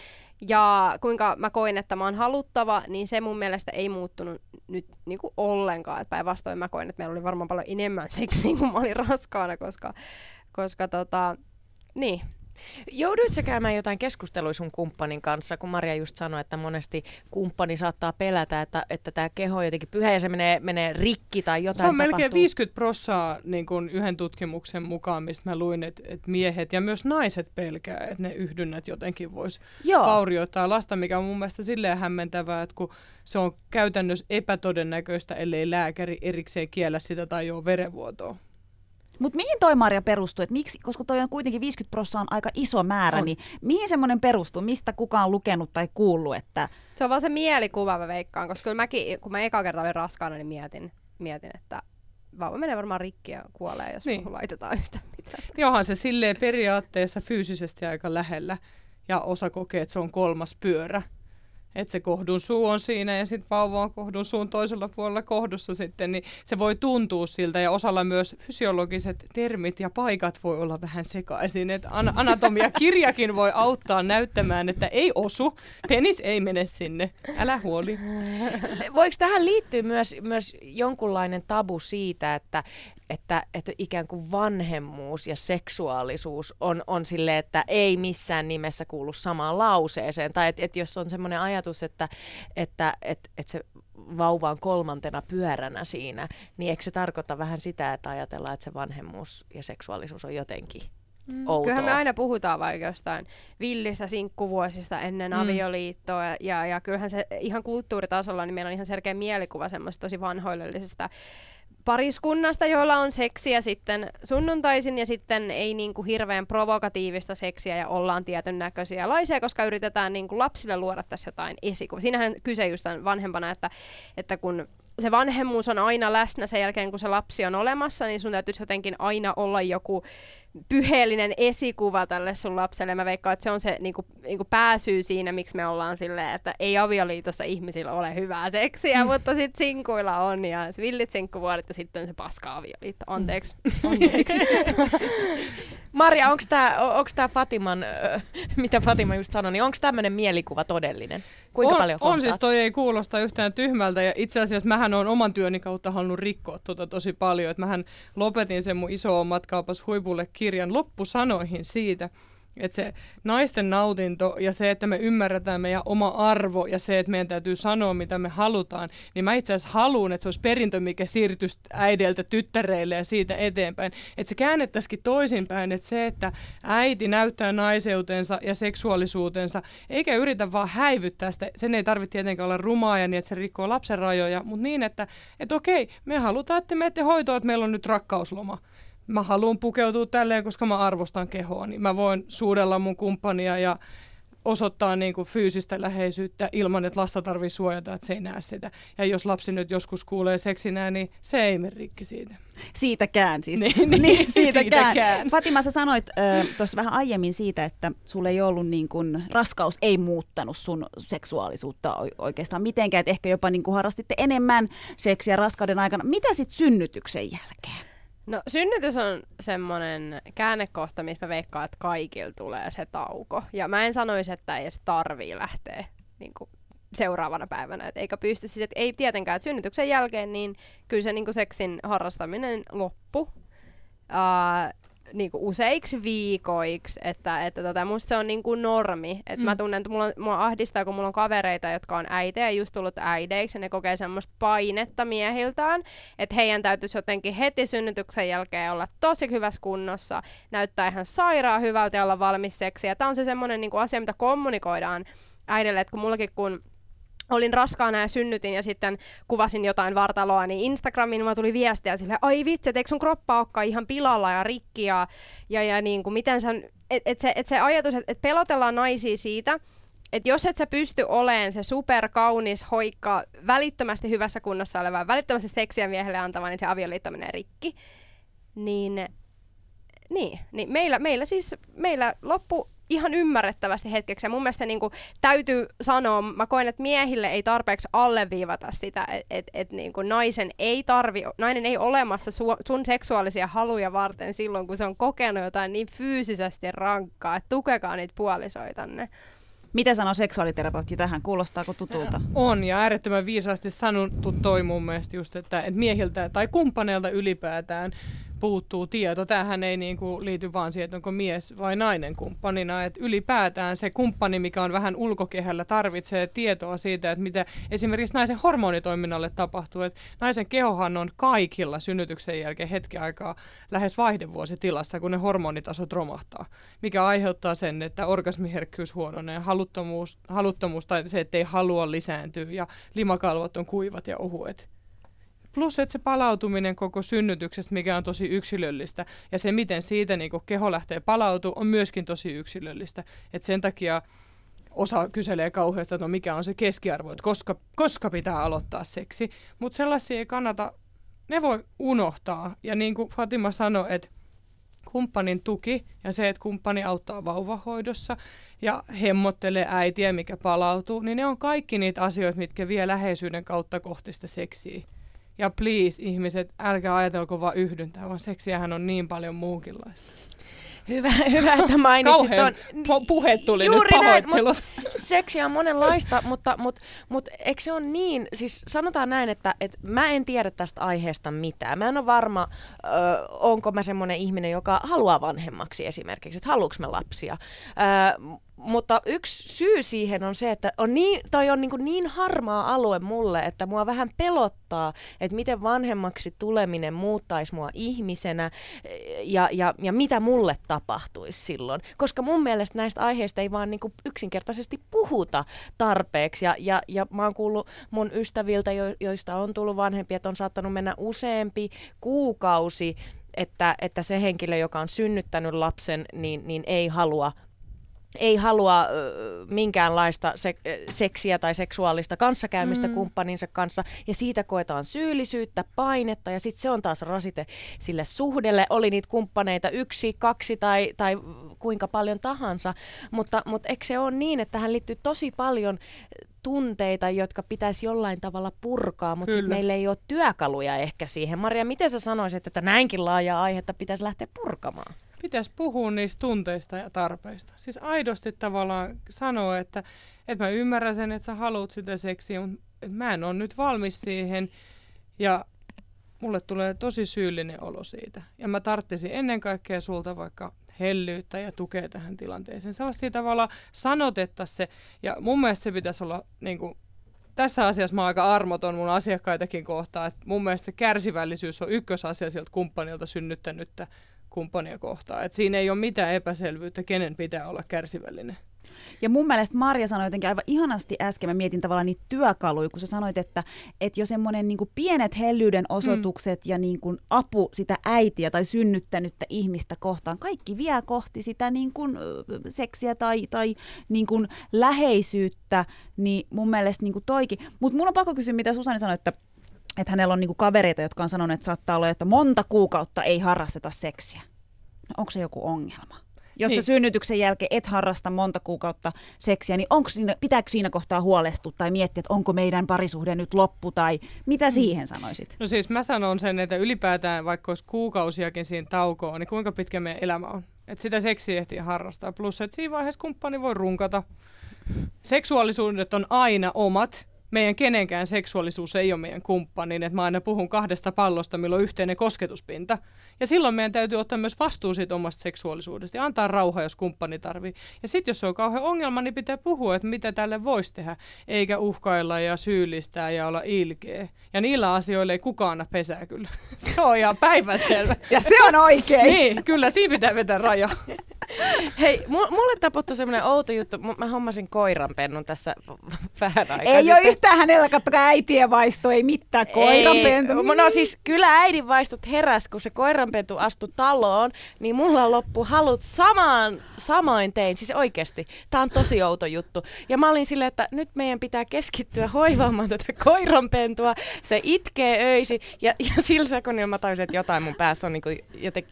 ja kuinka mä koin, että mä oon haluttava, niin se mun mielestä ei muuttunut nyt niin kuin ollenkaan. Päinvastoin mä koin, että meillä oli varmaan paljon enemmän seksiä, kun mä olin raskaana, koska, koska tota, niin, Jouduit sä käymään jotain keskustelua sun kumppanin kanssa, kun Maria just sanoi, että monesti kumppani saattaa pelätä, että, että tämä keho on jotenkin pyhä ja se menee, menee rikki tai jotain Se on tapahtuu. melkein 50 prossaa niin kun yhden tutkimuksen mukaan, mistä mä luin, että, että miehet ja myös naiset pelkää, että ne yhdynnät jotenkin vois Joo. vaurioittaa lasta, mikä on mun mielestä silleen hämmentävää, että kun se on käytännössä epätodennäköistä, ellei lääkäri erikseen kiellä sitä tai joo verenvuotoa. Mutta mihin toi Marja perustuu? Et miksi, koska toi on kuitenkin 50 prosenttia on aika iso määrä, on. niin mihin semmoinen perustuu? Mistä kukaan on lukenut tai kuullut? Että... Se on vaan se mielikuva, mä veikkaan, koska kyllä mäkin, kun mä eka kerta olin raskaana, niin mietin, mietin että vauva menee varmaan rikki ja kuolee, jos niin. laitetaan yhtä mitään. Johan se silleen periaatteessa fyysisesti aika lähellä ja osa kokee, että se on kolmas pyörä että se kohdun suu on siinä ja sitten vauva on kohdun suun toisella puolella kohdussa sitten, niin se voi tuntua siltä ja osalla myös fysiologiset termit ja paikat voi olla vähän sekaisin. Että anatomia kirjakin voi auttaa näyttämään, että ei osu, penis ei mene sinne, älä huoli. Voiko tähän liittyä myös, myös jonkunlainen tabu siitä, että, että, että ikään kuin vanhemmuus ja seksuaalisuus on, on sille, että ei missään nimessä kuulu samaan lauseeseen. Tai että, että jos on semmoinen ajatus, että, että, että, että se vauva on kolmantena pyöränä siinä, niin eikö se tarkoita vähän sitä, että ajatellaan, että se vanhemmuus ja seksuaalisuus on jotenkin outoa. Kyllähän me aina puhutaan vaikka jostain villistä sinkkuvuosista ennen Mm. avioliittoa ja, ja, ja kyllähän se ihan kulttuuritasolla niin meillä on ihan selkeä mielikuva semmoista tosi vanhoillisesta pariskunnasta, joilla on seksiä sitten sunnuntaisin ja sitten ei niin kuin hirveän provokatiivista seksiä ja ollaan tietyn näköisiä laisia, koska yritetään niin kuin lapsille luoda tässä jotain esikuvaa. Siinähän kyse just vanhempana, että, että kun se vanhemmuus on aina läsnä sen jälkeen, kun se lapsi on olemassa, niin sun täytyisi jotenkin aina olla joku pyheellinen esikuva tälle sun lapselle. Mä veikkaan, että se on se niinku, niinku pääsyy siinä, miksi me ollaan silleen, että ei avioliitossa ihmisillä ole hyvää seksiä, mm. mutta sitten sinkuilla on ja villit sinkkuvuodet ja sitten se paska avioliitto. Anteeksi. Anteeksi. Maria, onko tämä Fatiman, ö, mitä Fatima just sanoi, niin onko tämmöinen mielikuva todellinen? Kuinka on, paljon On siis, toi ei kuulosta yhtään tyhmältä ja itse asiassa mähän on oman työni kautta halunnut rikkoa tota tosi paljon. Et mähän lopetin sen mun iso matkaapas huipulle kirjan loppusanoihin siitä, että se naisten nautinto ja se, että me ymmärretään meidän oma arvo ja se, että meidän täytyy sanoa, mitä me halutaan, niin mä itse asiassa haluan, että se olisi perintö, mikä siirtyisi äideltä tyttäreille ja siitä eteenpäin. Että se käännettäisikin toisinpäin, että se, että äiti näyttää naiseutensa ja seksuaalisuutensa, eikä yritä vaan häivyttää sitä, sen ei tarvitse tietenkään olla rumaa ja niin, että se rikkoo lapsen rajoja, mutta niin, että, että okei, me halutaan, että menette hoitoon, että meillä on nyt rakkausloma mä haluan pukeutua tälleen, koska mä arvostan kehoa, niin mä voin suudella mun kumppania ja osoittaa niin kuin fyysistä läheisyyttä ilman, että lasta tarvii suojata, että se ei näe sitä. Ja jos lapsi nyt joskus kuulee seksinä, niin se ei mene rikki siitä. Siitäkään siis. Niin, niin, siitäkään. siitäkään. Fatima, sä sanoit äh, tuossa vähän aiemmin siitä, että sulle ei ollut niin kun, raskaus ei muuttanut sun seksuaalisuutta oikeastaan mitenkään, että ehkä jopa niin kuin harrastitte enemmän seksiä raskauden aikana. Mitä sitten synnytyksen jälkeen? No synnytys on semmoinen käännekohta, missä mä veikkaan, että kaikilla tulee se tauko. Ja mä en sanoisi, että ei edes tarvii lähteä niin kuin seuraavana päivänä, et eikä pysty, siis et ei tietenkään, että synnytyksen jälkeen niin kyllä se niin kuin seksin harrastaminen loppu. Uh, niin kuin useiksi viikoiksi, että, että tota, musta se on niin kuin normi. Et mm. Mä tunnen, että mulla, on, mulla ahdistaa, kun mulla on kavereita, jotka on äitejä, just tullut äideiksi, ja ne kokee semmoista painetta miehiltään, että heidän täytyisi jotenkin heti synnytyksen jälkeen olla tosi hyvässä kunnossa, näyttää ihan sairaan hyvältä ja olla valmis seksiä. Tämä on se semmoinen niin kuin asia, mitä kommunikoidaan äidille, että kun mullakin kun olin raskaana ja synnytin ja sitten kuvasin jotain vartaloa, niin Instagramiin mulla tuli viestiä sille, ai vitsi, eikö sun kroppa olekaan ihan pilalla ja rikki ja, ja, ja niin kuin miten sä, et, et, se, et se ajatus, että et pelotellaan naisia siitä, että jos et sä pysty olemaan se superkaunis, hoikka, välittömästi hyvässä kunnossa oleva, välittömästi seksiä miehelle antava, niin se avioliitto menee rikki. Niin, niin, niin meillä, meillä siis, meillä loppu ihan ymmärrettävästi hetkeksi. Ja mun mielestä niin kuin, täytyy sanoa, mä koen, että miehille ei tarpeeksi alleviivata sitä, että et, et, niin kuin naisen ei tarvi, nainen ei olemassa su, sun seksuaalisia haluja varten silloin, kun se on kokenut jotain niin fyysisesti rankkaa, että tukekaa niitä puolisoitanne. Mitä sanoo seksuaaliterapeutti tähän? Kuulostaako tutulta? On ja äärettömän viisaasti sanottu toi mun mielestä just, että, että miehiltä tai kumppaneilta ylipäätään puuttuu tieto. Tämähän ei niin kuin liity vaan siihen, että onko mies vai nainen kumppanina. Että ylipäätään se kumppani, mikä on vähän ulkokehällä, tarvitsee tietoa siitä, että mitä esimerkiksi naisen hormonitoiminnalle tapahtuu. Että naisen kehohan on kaikilla synnytyksen jälkeen hetken aikaa lähes vaihdevuositilassa, kun ne hormonitasot romahtaa, mikä aiheuttaa sen, että orgasmiherkkyys huononee, haluttomuus, haluttomuus tai se, että ei halua lisääntyä ja limakalvot on kuivat ja ohuet. Plus, että se palautuminen koko synnytyksestä, mikä on tosi yksilöllistä, ja se, miten siitä niin keho lähtee palautumaan, on myöskin tosi yksilöllistä. Et sen takia osa kyselee kauheasti, että no mikä on se keskiarvo, että koska, koska pitää aloittaa seksi. Mutta sellaisia ei kannata, ne voi unohtaa. Ja niin kuin Fatima sanoi, että kumppanin tuki ja se, että kumppani auttaa vauvahoidossa ja hemmottelee äitiä, mikä palautuu, niin ne on kaikki niitä asioita, mitkä vie läheisyyden kautta kohti sitä seksiä. Ja please ihmiset, älkää ajatelko vaan yhdyntää, vaan seksiähän on niin paljon muunkinlaista. Hyvä, hyvä, että mainitsit ton. po- puhe tuli Juuri nyt näin, pahoittelut. Seksiä on monenlaista, mutta, mutta, mutta eikö se ole niin, siis sanotaan näin, että, että mä en tiedä tästä aiheesta mitään. Mä en ole varma, ö, onko mä semmoinen ihminen, joka haluaa vanhemmaksi esimerkiksi, että haluuks mä lapsia. Ö, mutta yksi syy siihen on se, että on niin, toi on niin, kuin niin harmaa alue mulle, että mua vähän pelottaa, että miten vanhemmaksi tuleminen muuttaisi mua ihmisenä ja, ja, ja mitä mulle tapahtuisi silloin. Koska mun mielestä näistä aiheista ei vaan niin kuin yksinkertaisesti puhuta tarpeeksi. Ja, ja, ja mä oon kuullut mun ystäviltä, jo, joista on tullut vanhempi, että on saattanut mennä useampi kuukausi että, että se henkilö, joka on synnyttänyt lapsen, niin, niin ei halua ei halua minkäänlaista se- seksiä tai seksuaalista kanssakäymistä mm. kumppaninsa kanssa, ja siitä koetaan syyllisyyttä, painetta, ja sitten se on taas rasite sille suhdelle, oli niitä kumppaneita yksi, kaksi tai, tai kuinka paljon tahansa, mutta, mutta eikö se ole niin, että tähän liittyy tosi paljon tunteita, jotka pitäisi jollain tavalla purkaa, mutta sitten meillä ei ole työkaluja ehkä siihen. Maria, miten sä sanoisit, että näinkin laaja aihetta pitäisi lähteä purkamaan? Pitäisi puhua niistä tunteista ja tarpeista. Siis aidosti tavallaan sanoa, että, että mä ymmärrän sen, että sä haluat sitä seksiä, mutta mä en ole nyt valmis siihen. Ja mulle tulee tosi syyllinen olo siitä. Ja mä tarttisin ennen kaikkea sulta vaikka hellyyttä ja tukea tähän tilanteeseen. Sellaisia tavalla sanotetta se, ja mun mielestä se pitäisi olla niin kuin, tässä asiassa mä oon aika armoton mun asiakkaitakin kohtaan, että mun mielestä kärsivällisyys on ykkösasia sieltä kumppanilta synnyttänyttä kumppania kohtaan. Et siinä ei ole mitään epäselvyyttä, kenen pitää olla kärsivällinen. Ja mun mielestä Marja sanoi jotenkin aivan ihanasti äsken, mä mietin tavallaan niitä työkaluja, kun sä sanoit, että, että jo semmoinen niin pienet hellyyden osoitukset mm. ja niin kuin apu sitä äitiä tai synnyttänyttä ihmistä kohtaan, kaikki vie kohti sitä niin kuin seksiä tai, tai niin kuin läheisyyttä, niin mun mielestä niin kuin toikin. Mutta mun on pakko kysyä, mitä Susani sanoi, että että hänellä on niinku kavereita, jotka on sanonut, että saattaa olla, että monta kuukautta ei harrasteta seksiä. No, onko se joku ongelma? Jos niin. sä synnytyksen jälkeen et harrasta monta kuukautta seksiä, niin onko siinä, pitääkö siinä kohtaa huolestua tai miettiä, että onko meidän parisuhde nyt loppu tai mitä mm. siihen sanoisit? No siis mä sanon sen, että ylipäätään vaikka olisi kuukausiakin siinä taukoa, niin kuinka pitkä meidän elämä on. Että sitä seksiä ehtii harrastaa. Plus, että siinä vaiheessa kumppani voi runkata. Seksuaalisuudet on aina omat meidän kenenkään seksuaalisuus ei ole meidän kumppani, että mä aina puhun kahdesta pallosta, milloin yhteinen kosketuspinta. Ja silloin meidän täytyy ottaa myös vastuu siitä omasta seksuaalisuudesta ja antaa rauha, jos kumppani tarvii. Ja sitten jos se on kauhean ongelma, niin pitää puhua, että mitä tälle voisi tehdä, eikä uhkailla ja syyllistää ja olla ilkeä. Ja niillä asioilla ei kukaan pesää kyllä. Se on ihan päivänselvä. ja se on oikein. niin, kyllä siinä pitää vetää raja. Hei, mulle tapahtui semmoinen outo juttu. Mä hommasin koiranpennun tässä vähän aikaa Ei ole yhtään hänellä, kattokaa äitien vaisto, ei mitään koiranpentu. Ei, no siis kyllä äidin vaistot heräs, kun se koiranpentu astui taloon, niin mulla loppu halut samaan, samoin tein. Siis oikeasti, tää on tosi outo juttu. Ja mä olin silleen, että nyt meidän pitää keskittyä hoivaamaan tätä koiranpentua. Se itkee öisi ja, ja sillä sekunnilla mä tajusin, että jotain mun päässä on niin kuin, joten,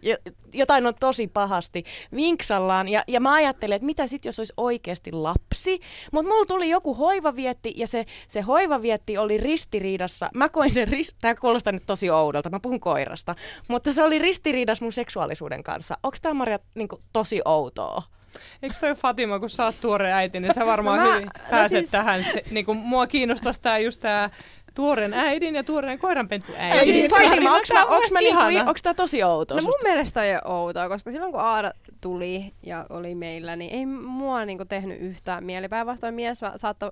jotain on tosi pahasti vinksallaan. Ja, ja mä ajattelin, että mitä sitten, jos olisi oikeasti lapsi. Mutta mulla tuli joku hoivavietti ja se, se hoivavietti oli ristiriidassa. Mä koin sen, tämä kuulostaa nyt tosi oudolta, mä puhun koirasta. Mutta se oli ristiriidassa mun seksuaalisuuden kanssa. Onko tämä Maria niin kuin, tosi outoa? Eikö toi Fatima, kun sä oot tuore äiti, niin sä varmaan no mä, hyvin no pääset siis... tähän. Se, niin kuin, mua kiinnostaisi tää just tää tuoren äidin ja tuoreen koiranpentu äidin. Siis Fatima, onks, mä, onks, mä niinku, onks tää tosi outoa? No mun mielestä on outoa, koska silloin kun Aada tuli ja oli meillä, niin ei mua niinku tehnyt yhtään mieli. Päinvastoin mies saattoi,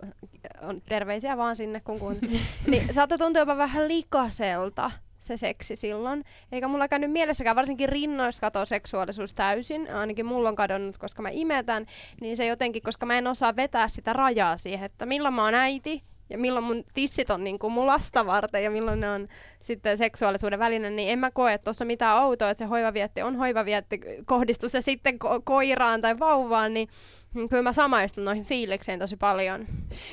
on terveisiä vaan sinne kun kun, niin saattoi tuntua jopa vähän likaselta se seksi silloin. Eikä mulla käynyt mielessäkään, varsinkin rinnoista katoa seksuaalisuus täysin. Ainakin mulla on kadonnut, koska mä imetän. Niin se jotenkin, koska mä en osaa vetää sitä rajaa siihen, että milloin mä oon äiti ja milloin mun tissit on niin kuin mun lasta varten ja milloin ne on sitten seksuaalisuuden väline, niin en mä koe, että tuossa mitään outoa, että se hoivavietti on hoivavietti, kohdistus ja sitten ko- koiraan tai vauvaan, niin kyllä mä samaistun noihin fiilikseen tosi paljon.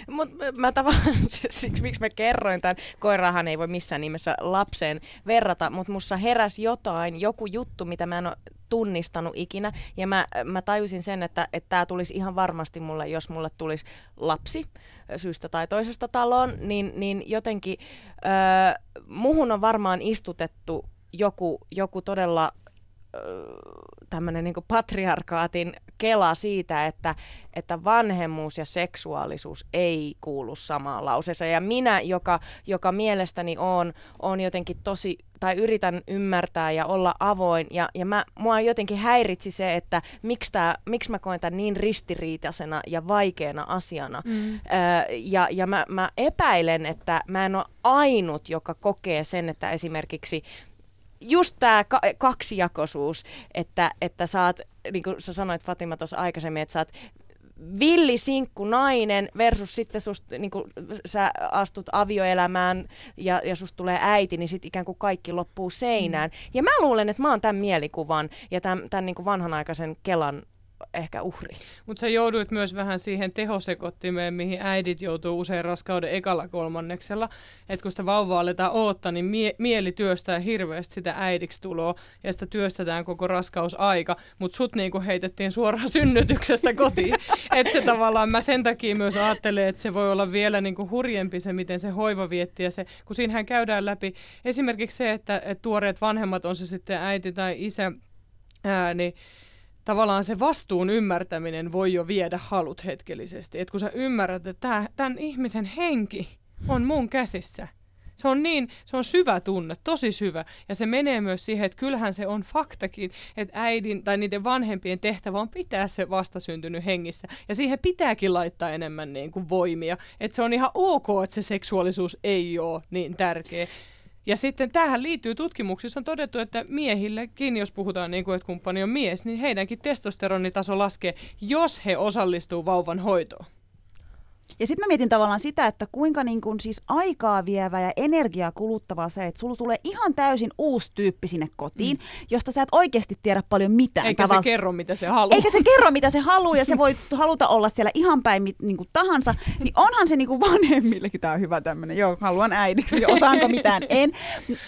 Mut mä tavallaan, siksi miksi mä kerroin tämän, koirahan ei voi missään nimessä lapseen verrata, mutta mussa heräs jotain, joku juttu, mitä mä en ole tunnistanut ikinä. Ja mä, mä tajusin sen, että tämä tulisi ihan varmasti mulle, jos mulle tulisi lapsi syystä tai toisesta taloon, niin, niin jotenkin öö, muhun on varmaan istutettu joku, joku todella tämmöinen niin patriarkaatin kela siitä, että, että vanhemmuus ja seksuaalisuus ei kuulu samaan lauseeseen. Ja minä, joka, joka mielestäni on, on jotenkin tosi, tai yritän ymmärtää ja olla avoin. Ja, ja mä, mua jotenkin häiritsi se, että miksi, tää, miksi mä koen tämän niin ristiriitaisena ja vaikeana asiana. Mm. Öö, ja ja mä, mä epäilen, että mä en ole ainut, joka kokee sen, että esimerkiksi just tämä ka- kaksijakoisuus, että, että saat, niin kuin sä sanoit Fatima tuossa aikaisemmin, että saat villi sinkku nainen versus sitten sust, niin kun sä astut avioelämään ja, ja susta tulee äiti, niin sitten ikään kuin kaikki loppuu seinään. Mm. Ja mä luulen, että mä oon tämän mielikuvan ja tämän, tämän niin vanhanaikaisen Kelan ehkä uhri. Mutta sä jouduit myös vähän siihen tehosekottimeen, mihin äidit joutuu usein raskauden ekalla kolmanneksella. Että kun sitä vauvaa aletaan oottaa, niin mie- mieli työstää hirveästi sitä äidiksi tuloa ja sitä työstetään koko raskausaika. Mutta sut niinku heitettiin suoraan synnytyksestä kotiin. että se tavallaan mä sen takia myös ajattelen, että se voi olla vielä niinku hurjempi se, miten se hoiva vietti. Ja se, kun siinähän käydään läpi esimerkiksi se, että, että tuoreet vanhemmat, on se sitten äiti tai isä, ää, niin tavallaan se vastuun ymmärtäminen voi jo viedä halut hetkellisesti. Et kun sä ymmärrät, että tämän ihmisen henki on mun käsissä. Se on niin, se on syvä tunne, tosi syvä. Ja se menee myös siihen, että kyllähän se on faktakin, että äidin tai niiden vanhempien tehtävä on pitää se vastasyntynyt hengissä. Ja siihen pitääkin laittaa enemmän niin kuin voimia. Että se on ihan ok, että se seksuaalisuus ei ole niin tärkeä. Ja sitten tähän liittyy tutkimuksissa on todettu, että miehillekin, jos puhutaan niin kuin, että kumppani on mies, niin heidänkin testosteronitaso laskee, jos he osallistuu vauvan hoitoon. Ja sitten mä mietin tavallaan sitä, että kuinka niin kun siis aikaa vievä ja energiaa kuluttavaa se, että sulla tulee ihan täysin uusi tyyppi sinne kotiin, mm. josta sä et oikeasti tiedä paljon mitään. Eikä tavalla. se kerro, mitä se haluaa. Eikä se kerro, mitä se haluaa, ja se voi haluta olla siellä ihan päin niin kuin tahansa. Niin onhan se niin kuin vanhemmillekin, tämä on hyvä tämmöinen, joo, haluan äidiksi, osaanko mitään, en.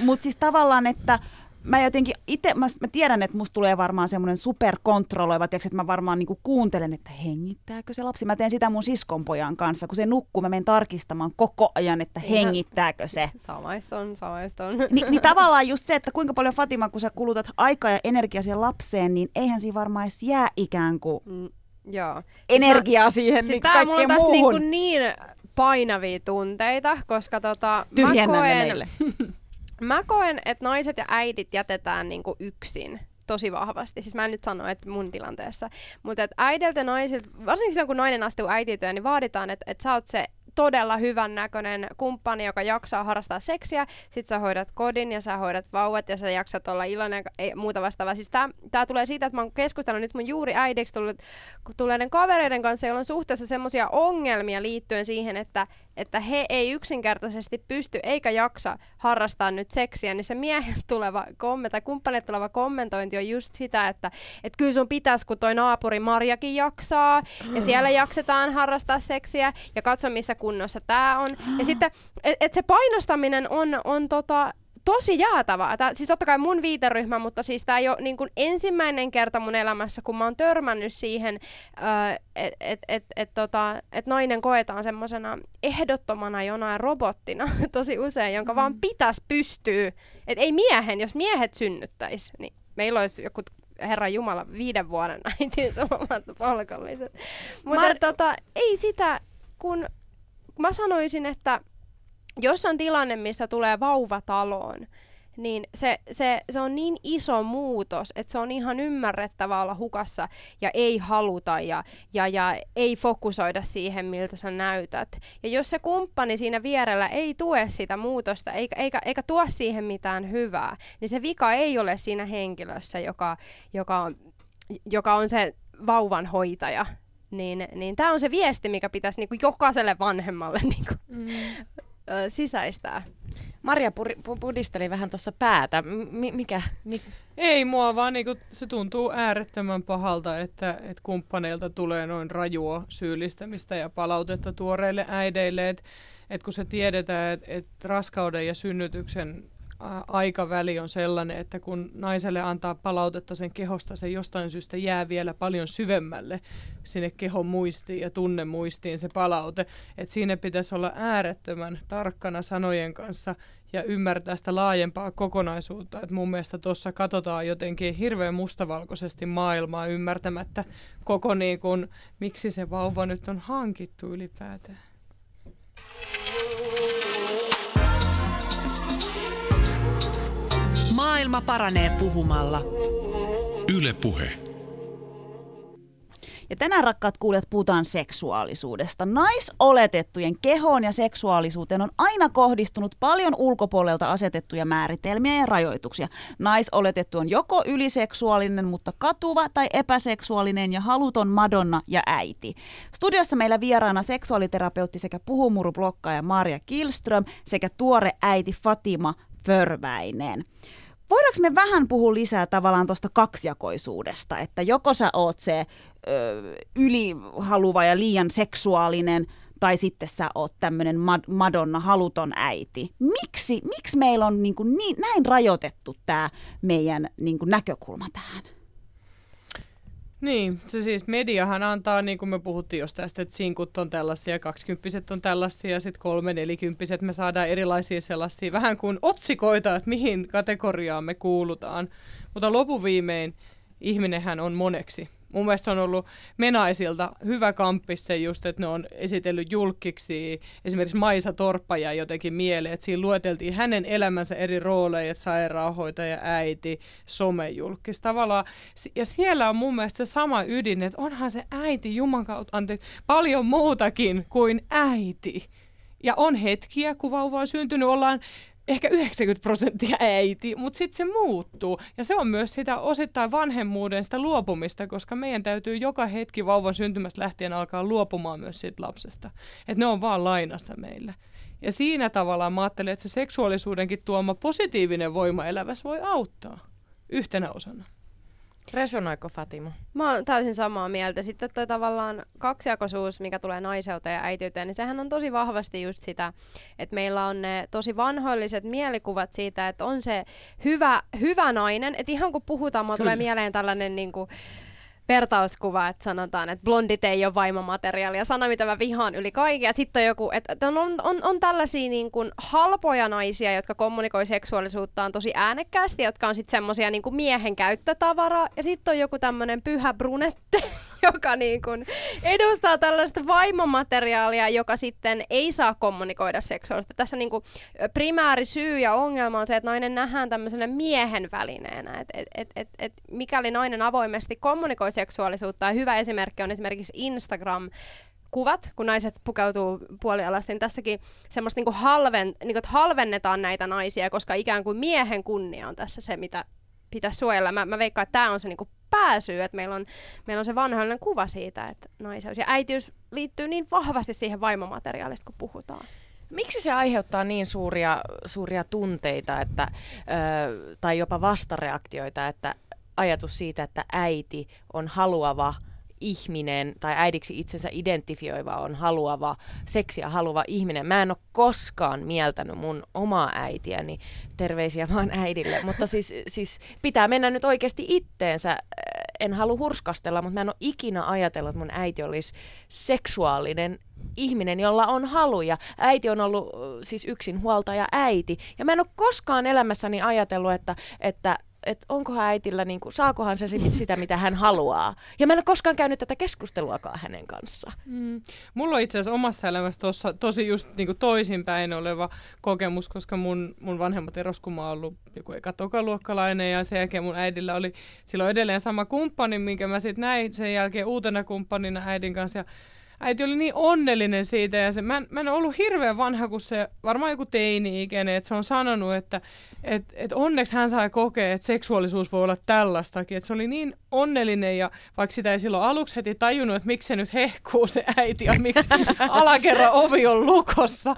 Mutta siis tavallaan, että mä jotenkin itse, mä, mä tiedän, että musta tulee varmaan semmoinen superkontrolloiva, tiiäks, että mä varmaan niinku kuuntelen, että hengittääkö se lapsi. Mä teen sitä mun siskonpojan kanssa, kun se nukkuu, mä menen tarkistamaan koko ajan, että hengittääkö se. Samaiston, samaiston. Ni, niin tavallaan just se, että kuinka paljon Fatima, kun sä kulutat aikaa ja energiaa siihen lapseen, niin eihän siinä varmaan edes jää ikään kuin mm, joo. energiaa siis siihen siis niin kaikkeen muuhun. Niinku niin painavia tunteita, koska tota, mä koen, Mä koen, että naiset ja äidit jätetään niinku yksin tosi vahvasti. Siis mä en nyt sano, että mun tilanteessa. Mutta että äidiltä ja naisilta, varsinkin silloin kun nainen astuu äitityön, niin vaaditaan, että, että sä oot se todella hyvän näköinen kumppani, joka jaksaa harrastaa seksiä, sit sä hoidat kodin ja sä hoidat vauvat ja sä jaksat olla iloinen ei, muuta vastaavaa. Siis tää, tää tulee siitä, että mä oon keskustellut nyt mun juuri äidiksi tulleiden kavereiden kanssa, joilla on suhteessa semmoisia ongelmia liittyen siihen, että että he ei yksinkertaisesti pysty eikä jaksa harrastaa nyt seksiä, niin se miehen tuleva kommentti tai kumppanille tuleva kommentointi on just sitä, että et kyllä sun pitäisi, kun toi naapuri Marjakin jaksaa, ja siellä jaksetaan harrastaa seksiä, ja katso missä kunnossa tämä on. Ja sitten, että et se painostaminen on, on tota, tosi jäätävää. Tää, siis totta kai mun viiteryhmä, mutta siis tämä ei ole niin ensimmäinen kerta mun elämässä, kun mä oon törmännyt siihen, että et, et, et, tota, et nainen koetaan semmoisena ehdottomana jonain robottina tosi usein, jonka mm. vaan pitäisi pystyä. Että ei miehen, jos miehet synnyttäisi, niin meillä olisi joku Herra Jumala, viiden vuoden äitiyslomat palkolliset. Mutta Mar- tota, ei sitä, kun mä sanoisin, että jos on tilanne, missä tulee vauva taloon, niin se, se, se on niin iso muutos, että se on ihan ymmärrettävää olla hukassa ja ei haluta ja, ja, ja ei fokusoida siihen, miltä sä näytät. Ja jos se kumppani siinä vierellä ei tue sitä muutosta eikä, eikä, eikä tuo siihen mitään hyvää, niin se vika ei ole siinä henkilössä, joka, joka, on, joka on se vauvan hoitaja, niin, niin tämä on se viesti, mikä pitäisi niinku jokaiselle vanhemmalle niinku, mm ö, sisäistää. Maria pudisteli vähän tuossa päätä. M- mikä? Mi- Ei mua, vaan niinku, se tuntuu äärettömän pahalta, että et kumppaneilta tulee noin rajua syyllistämistä ja palautetta tuoreille äideille. Että et kun se tiedetään, että et raskauden ja synnytyksen aikaväli on sellainen, että kun naiselle antaa palautetta sen kehosta, se jostain syystä jää vielä paljon syvemmälle sinne kehon muistiin ja tunnemuistiin se palaute. Että siinä pitäisi olla äärettömän tarkkana sanojen kanssa ja ymmärtää sitä laajempaa kokonaisuutta. Et mun mielestä tuossa katsotaan jotenkin hirveän mustavalkoisesti maailmaa ymmärtämättä koko niin kun, miksi se vauva nyt on hankittu ylipäätään. Maailma paranee puhumalla. Yle Puhe. Ja tänään rakkaat kuulijat puhutaan seksuaalisuudesta. Naisoletettujen kehoon ja seksuaalisuuteen on aina kohdistunut paljon ulkopuolelta asetettuja määritelmiä ja rajoituksia. Naisoletettu on joko yliseksuaalinen, mutta katuva tai epäseksuaalinen ja haluton Madonna ja äiti. Studiossa meillä vieraana seksuaaliterapeutti sekä puhumurublokkaja Maria Kilström sekä tuore äiti Fatima Förväinen. Voidaanko me vähän puhua lisää tavallaan tuosta kaksijakoisuudesta, että joko sä oot se ö, ylihaluva ja liian seksuaalinen, tai sitten sä oot tämmöinen Madonna haluton äiti. Miksi, miksi meillä on niin, kuin niin näin rajoitettu tämä meidän niin kuin näkökulma tähän? Niin, se siis mediahan antaa, niin kuin me puhuttiin jos tästä, että sinkut on tällaisia, kaksikymppiset on tällaisia, sitten kolme nelikymppiset me saadaan erilaisia sellaisia, vähän kuin otsikoita, että mihin kategoriaan me kuulutaan. Mutta lopuviimein ihminenhän on moneksi mun mielestä se on ollut Menaisilta hyvä kamppis se just, että ne on esitellyt julkiksi esimerkiksi Maisa Torppaja jotenkin mieleen, että siinä lueteltiin hänen elämänsä eri rooleja, sairaanhoitaja, äiti, somejulkis tavallaan. Ja siellä on mun mielestä se sama ydin, että onhan se äiti Juman kautta, anteeksi, paljon muutakin kuin äiti. Ja on hetkiä, kun vauva on syntynyt, ollaan ehkä 90 prosenttia äiti, mutta sitten se muuttuu. Ja se on myös sitä osittain vanhemmuuden sitä luopumista, koska meidän täytyy joka hetki vauvan syntymästä lähtien alkaa luopumaan myös siitä lapsesta. Että ne on vaan lainassa meille. Ja siinä tavallaan mä ajattelen, että se seksuaalisuudenkin tuoma positiivinen voima elävässä voi auttaa yhtenä osana. Resonoiko Fatima? Mä oon täysin samaa mieltä. Sitten toi tavallaan kaksijakoisuus, mikä tulee naiseuteen ja äitiyteen, niin sehän on tosi vahvasti just sitä, että meillä on ne tosi vanhoilliset mielikuvat siitä, että on se hyvä, hyvä nainen. Että ihan kun puhutaan, mulla tulee mieleen tällainen niin kuin, vertauskuva, että sanotaan, että blondit ei ole vaimomateriaalia, sana mitä mä vihaan yli kaiken. Sitten on joku, että on, on, on, on tällaisia niin kuin halpoja naisia, jotka kommunikoi seksuaalisuuttaan tosi äänekkäästi, jotka on sitten semmoisia niin kuin miehen käyttötavaraa. Ja sitten on joku tämmöinen pyhä brunette, joka niin kuin edustaa tällaista vaimomateriaalia, joka sitten ei saa kommunikoida seksuaalista. Tässä niin kuin primääri syy ja ongelma on se, että nainen nähdään tämmöisenä miehen välineenä. Et, et, et, et, et mikäli nainen avoimesti kommunikoi seksuaalisuutta, ja hyvä esimerkki on esimerkiksi Instagram, kuvat, kun naiset pukeutuu puolialasti, niin tässäkin semmoista niinku halven, niinku, halvennetaan näitä naisia, koska ikään kuin miehen kunnia on tässä se, mitä pitäisi suojella. Mä, mä veikkaan, että tämä on se niinku pääsyy, että meillä on, meillä on se vanhoillinen kuva siitä, että naiseus ja äitiys liittyy niin vahvasti siihen vaimomateriaalista, kun puhutaan. Miksi se aiheuttaa niin suuria, suuria tunteita että, ö, tai jopa vastareaktioita, että ajatus siitä, että äiti on haluava ihminen tai äidiksi itsensä identifioiva on haluava, seksiä haluava ihminen. Mä en ole koskaan mieltänyt mun omaa äitiäni, terveisiä vaan äidille, mutta siis, siis pitää mennä nyt oikeasti itteensä. En halua hurskastella, mutta mä en ole ikinä ajatellut, että mun äiti olisi seksuaalinen ihminen, jolla on haluja. Äiti on ollut siis yksin huoltaja äiti. Ja mä en ole koskaan elämässäni ajatellut, että, että että onkohan äitillä, niin kuin, saakohan se sitä, mitä hän haluaa. Ja mä en ole koskaan käynyt tätä keskusteluakaan hänen kanssa. Mm. Mulla on itse asiassa omassa elämässä tossa, tosi just niin kuin toisinpäin oleva kokemus, koska mun, mun vanhemmat eros, kun mä oon ollut joku eka tokaluokkalainen ja sen jälkeen mun äidillä oli silloin edelleen sama kumppani, minkä mä sitten näin sen jälkeen uutena kumppanina äidin kanssa. Ja äiti oli niin onnellinen siitä ja se, mä, mä en ollut hirveän vanha kuin se, varmaan joku teini-ikäinen, että se on sanonut, että et, et onneksi hän sai kokea, että seksuaalisuus voi olla tällaistakin. Että se oli niin onnellinen ja vaikka sitä ei silloin aluksi heti tajunnut, että miksi se nyt hehkuu se äiti ja miksi alakerran ovi on lukossa.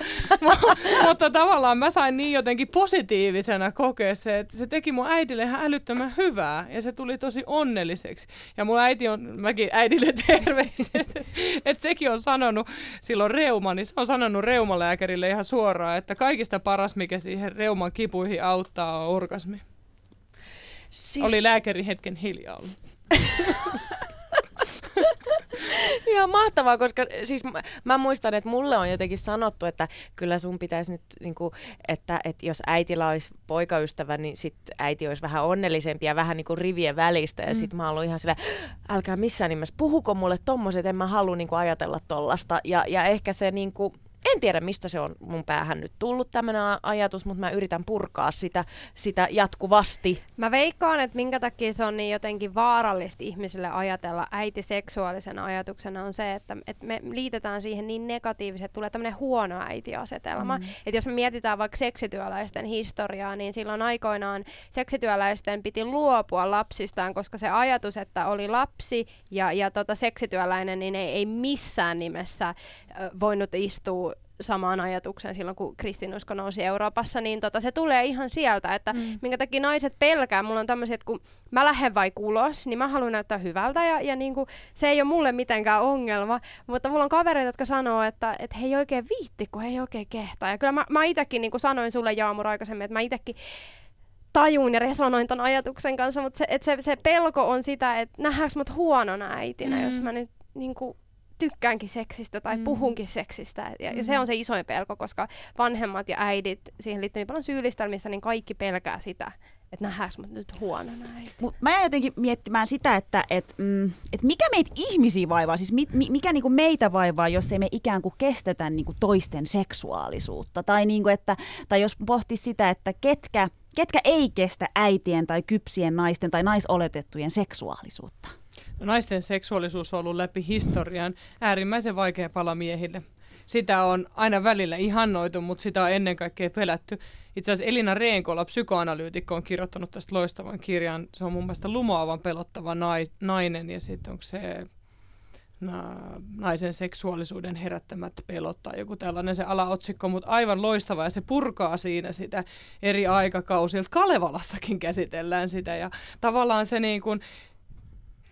Mutta tavallaan mä sain niin jotenkin positiivisena kokea se, että se teki mun äidille ihan älyttömän hyvää ja se tuli tosi onnelliseksi. Ja mun äiti on, mäkin äidille terveiset, että sekin on sanonut silloin reuma, niin se on sanonut reumalääkärille ihan suoraan, että kaikista paras, mikä siihen reuman kipuihin auttaa orgasmi. Siis... Oli lääkäri hetken hiljaa ollut. Ihan mahtavaa, koska siis mä, mä muistan, että mulle on jotenkin sanottu, että kyllä sun pitäisi nyt, niin kuin, että, että jos äitillä olisi poikaystävä, niin sit äiti olisi vähän onnellisempi ja vähän niin kuin rivien välistä. Ja mm. sit mä oon ihan sillä, älkää missään nimessä, puhuko mulle tommoset, en mä halua niin kuin ajatella tollasta. Ja, ja ehkä se niin kuin, En tiedä, mistä se on mun päähän nyt tullut tämmöinen ajatus, mutta mä yritän purkaa sitä, sitä jatkuvasti. Mä veikkaan, että minkä takia se on niin jotenkin vaarallista ihmisille ajatella äiti seksuaalisena ajatuksena on se, että, että me liitetään siihen niin negatiivisesti, että tulee tämmöinen huono äitiasetelma. Mm. Että jos me mietitään vaikka seksityöläisten historiaa, niin silloin aikoinaan seksityöläisten piti luopua lapsistaan, koska se ajatus, että oli lapsi ja, ja tota seksityöläinen, niin ei, ei missään nimessä voinut istua samaan ajatukseen silloin, kun kristinusko nousi Euroopassa, niin tota, se tulee ihan sieltä, että mm. minkä takia naiset pelkää. Mulla on tämmöiset, että kun mä lähden vai ulos, niin mä haluan näyttää hyvältä ja, ja niin kuin, se ei ole mulle mitenkään ongelma, mutta mulla on kavereita, jotka sanoo, että, että he ei oikein viitti, kun he ei oikein kehtaa. Ja kyllä mä, mä itsekin niin kuin sanoin sulle Jaamur aikaisemmin, että mä itsekin tajuun ja resonoin ton ajatuksen kanssa, mutta se, että se, se pelko on sitä, että nähdäänkö mut huonona äitinä, mm. jos mä nyt niin kuin, tykkäänkin seksistä tai mm. puhunkin seksistä. Ja, mm. ja se on se isoin pelko, koska vanhemmat ja äidit, siihen liittyy niin paljon syyllistelmistä, niin kaikki pelkää sitä, että nähdäänkö mut nyt huonona. Mut mä jäin jotenkin miettimään sitä, että et, mm, et mikä meitä ihmisiä vaivaa, siis mi, mikä niinku meitä vaivaa, jos ei me ikään kuin kestetä niinku toisten seksuaalisuutta. Tai, niinku, että, tai jos pohti sitä, että ketkä, ketkä ei kestä äitien tai kypsien naisten tai naisoletettujen seksuaalisuutta. Naisten seksuaalisuus on ollut läpi historian äärimmäisen vaikea pala miehille. Sitä on aina välillä ihannoitu, mutta sitä on ennen kaikkea pelätty. Itse asiassa Elina Reenkola, psykoanalyytikko, on kirjoittanut tästä loistavan kirjan. Se on mun mielestä lumoavan pelottava nainen ja sitten onko se naisen seksuaalisuuden herättämät pelot tai joku tällainen se alaotsikko, mutta aivan loistava ja se purkaa siinä sitä eri aikakausilta. Kalevalassakin käsitellään sitä ja tavallaan se niin kuin,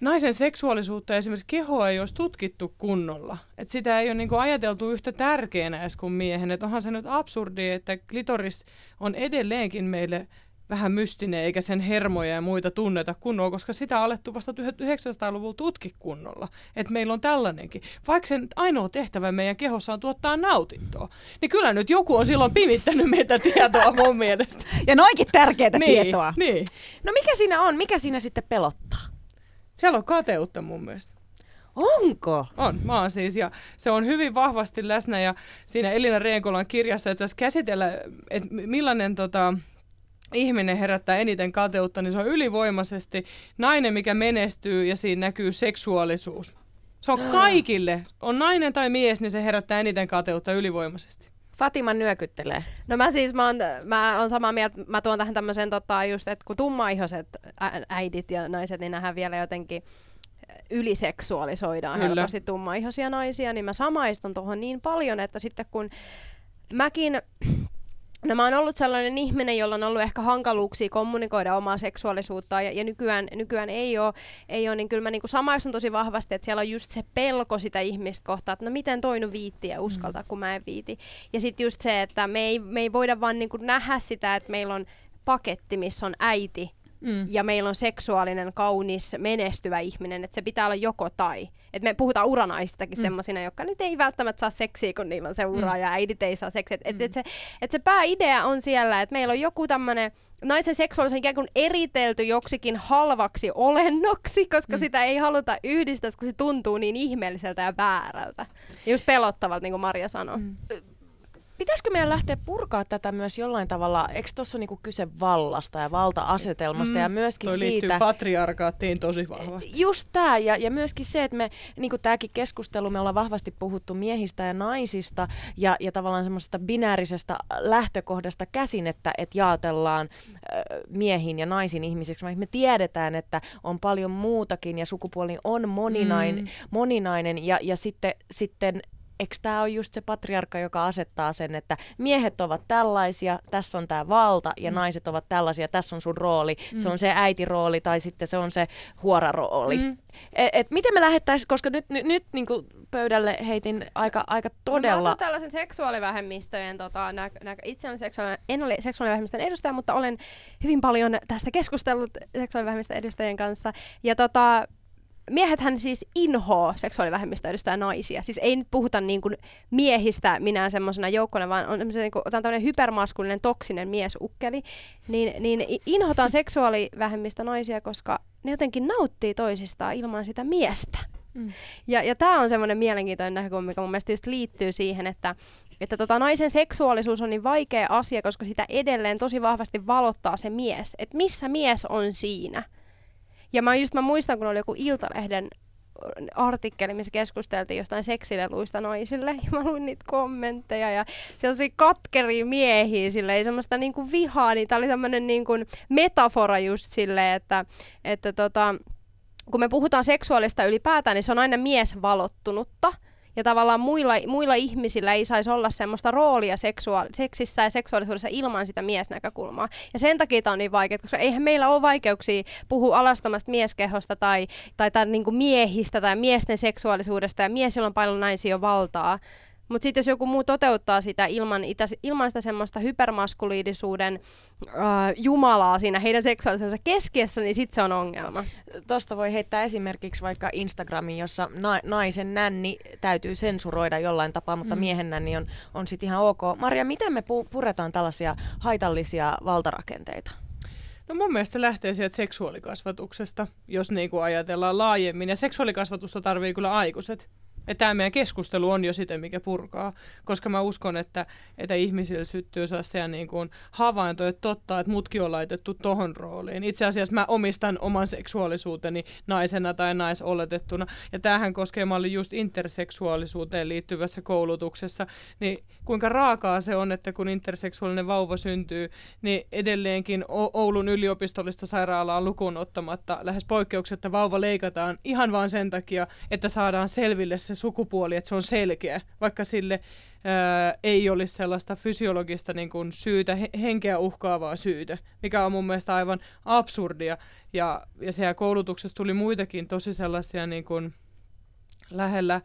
naisen seksuaalisuutta ja esimerkiksi kehoa ei olisi tutkittu kunnolla. Et sitä ei ole niinku ajateltu yhtä tärkeänä edes kuin miehen. Et onhan se nyt absurdi, että klitoris on edelleenkin meille vähän mystinen, eikä sen hermoja ja muita tunneta kunnolla, koska sitä on alettu vasta 1900-luvulla tutki kunnolla. Että meillä on tällainenkin. Vaikka sen ainoa tehtävä meidän kehossa on tuottaa nautintoa, niin kyllä nyt joku on silloin pimittänyt meitä tietoa mun mielestä. Ja noinkin tärkeää niin, tietoa. Niin. No mikä siinä on? Mikä siinä sitten pelottaa? Siellä on kateutta mun mielestä. Onko? On, mä oon siis, ja se on hyvin vahvasti läsnä, ja siinä Elina Reenkolan kirjassa, että käsitellä, että millainen tota, ihminen herättää eniten kateutta, niin se on ylivoimaisesti nainen, mikä menestyy, ja siinä näkyy seksuaalisuus. Se on kaikille, on nainen tai mies, niin se herättää eniten kateutta ylivoimaisesti. Fatima nyökyttelee. No mä siis, mä oon, mä oon samaa mieltä, mä tuon tähän tämmöisen tota, just, että kun tummaihoiset äidit ja naiset, niin nähdään vielä jotenkin yliseksuaalisoidaan Kyllä. helposti tummaihoisia naisia, niin mä samaistun tuohon niin paljon, että sitten kun mäkin No mä oon ollut sellainen ihminen, jolla on ollut ehkä hankaluuksia kommunikoida omaa seksuaalisuutta ja, ja nykyään, nykyään ei ole, ei ole, niin kyllä mä niin samaistun tosi vahvasti, että siellä on just se pelko sitä ihmistä kohtaa, että no miten toi nyt viitti ja uskaltaa, mm. kun mä en viiti. Ja sitten just se, että me ei, me ei voida vaan niin nähdä sitä, että meillä on paketti, missä on äiti mm. ja meillä on seksuaalinen, kaunis, menestyvä ihminen, että se pitää olla joko tai. Et me puhutaan uranaistakin mm. semmoisina, jotka nyt ei välttämättä saa seksiä, kun niillä on se ura, mm. ja äidit ei saa seksiä. Et, mm. et, se, et se pääidea on siellä, että meillä on joku tämmöinen naisen seksuaalisuus ikään kuin eritelty joksikin halvaksi olennoksi, koska mm. sitä ei haluta yhdistää, koska se tuntuu niin ihmeelliseltä ja väärältä. Ja just pelottavalta, niin kuin Maria sanoi. Mm. Pitäisikö meidän lähteä purkaa tätä myös jollain tavalla? Eikö tuossa niinku kyse vallasta ja valta-asetelmasta mm, ja myöskin toi siitä... liittyy patriarkaattiin tosi vahvasti. Just tämä ja, ja myöskin se, että me, niin kuin tämäkin keskustelu, me ollaan vahvasti puhuttu miehistä ja naisista ja, ja tavallaan semmoisesta binäärisestä lähtökohdasta käsin, että, että jaotellaan äh, miehiin ja naisiin ihmisiksi. Me tiedetään, että on paljon muutakin ja sukupuoli on moninainen, mm. moninainen ja, ja sitten, sitten eikö tämä ole just se patriarkka, joka asettaa sen, että miehet ovat tällaisia, tässä on tämä valta, ja mm. naiset ovat tällaisia, tässä on sun rooli. Mm. Se on se äitirooli tai sitten se on se huorarooli. Mm. Et, et miten me lähettäisiin, koska nyt, nyt, nyt niin pöydälle heitin aika, aika todella... No, mä tällaisen seksuaalivähemmistöjen, tota, nä, nä, itse olen seksuaali, en ole seksuaalivähemmistön edustaja, mutta olen hyvin paljon tästä keskustellut seksuaalivähemmistön edustajien kanssa. Ja tota, miehethän siis inhoo seksuaalivähemmistöä naisia. Siis ei nyt puhuta niin kuin miehistä minään semmoisena joukkona, vaan on niin kuin, tämmöinen hypermaskulinen, toksinen miesukkeli. Niin, niin inhotaan seksuaalivähemmistö naisia, koska ne jotenkin nauttii toisistaan ilman sitä miestä. Mm. Ja, ja tämä on semmoinen mielenkiintoinen näkökulma, mikä mun mielestä just liittyy siihen, että että tota, naisen seksuaalisuus on niin vaikea asia, koska sitä edelleen tosi vahvasti valottaa se mies, että missä mies on siinä. Ja mä, just, mä muistan, kun oli joku Iltalehden artikkeli, missä keskusteltiin jostain seksileluista naisille, ja mä luin niitä kommentteja, ja se on katkeri miehiä, sille ei semmoista niinku vihaa, niin tää oli semmoinen niinku metafora just silleen, että, että tota, kun me puhutaan seksuaalista ylipäätään, niin se on aina miesvalottunutta, ja tavallaan muilla, muilla ihmisillä ei saisi olla semmoista roolia seksuaali- seksissä ja seksuaalisuudessa ilman sitä miesnäkökulmaa. Ja sen takia tämä on niin vaikeaa, koska eihän meillä ole vaikeuksia puhua alastomasta mieskehosta tai, tai, tai niin kuin miehistä tai miesten seksuaalisuudesta ja mies, jolla on paljon naisia valtaa. Mutta sitten jos joku muu toteuttaa sitä ilman, itä, ilman sitä semmoista hypermaskuliidisuuden äh, jumalaa siinä heidän seksuaalisuudensa keskiössä, niin sitten se on ongelma. Tuosta voi heittää esimerkiksi vaikka Instagramin, jossa na- naisen nänni täytyy sensuroida jollain tapaa, mutta mm. miehen nänni on, on sitten ihan ok. Maria, miten me pu- puretaan tällaisia haitallisia valtarakenteita? No mun mielestä se lähtee sieltä seksuaalikasvatuksesta, jos niin kuin ajatellaan laajemmin. Ja seksuaalikasvatusta tarvii kyllä aikuiset. Että tämä meidän keskustelu on jo sitä, mikä purkaa, koska mä uskon, että, että ihmisillä syttyy sellaisia niin kuin havaintoja, että totta, että mutkin on laitettu tohon rooliin. Itse asiassa mä omistan oman seksuaalisuuteni naisena tai naisoletettuna, ja tämähän koskee, mä olin just interseksuaalisuuteen liittyvässä koulutuksessa, niin kuinka raakaa se on, että kun interseksuaalinen vauva syntyy, niin edelleenkin Oulun yliopistollista sairaalaa lukuun ottamatta lähes poikkeuksetta vauva leikataan ihan vain sen takia, että saadaan selville se sukupuoli, että se on selkeä, vaikka sille ää, ei olisi sellaista fysiologista niin kuin syytä, henkeä uhkaavaa syytä, mikä on mun mielestä aivan absurdia. Ja, ja siellä koulutuksessa tuli muitakin tosi sellaisia niin kuin lähellä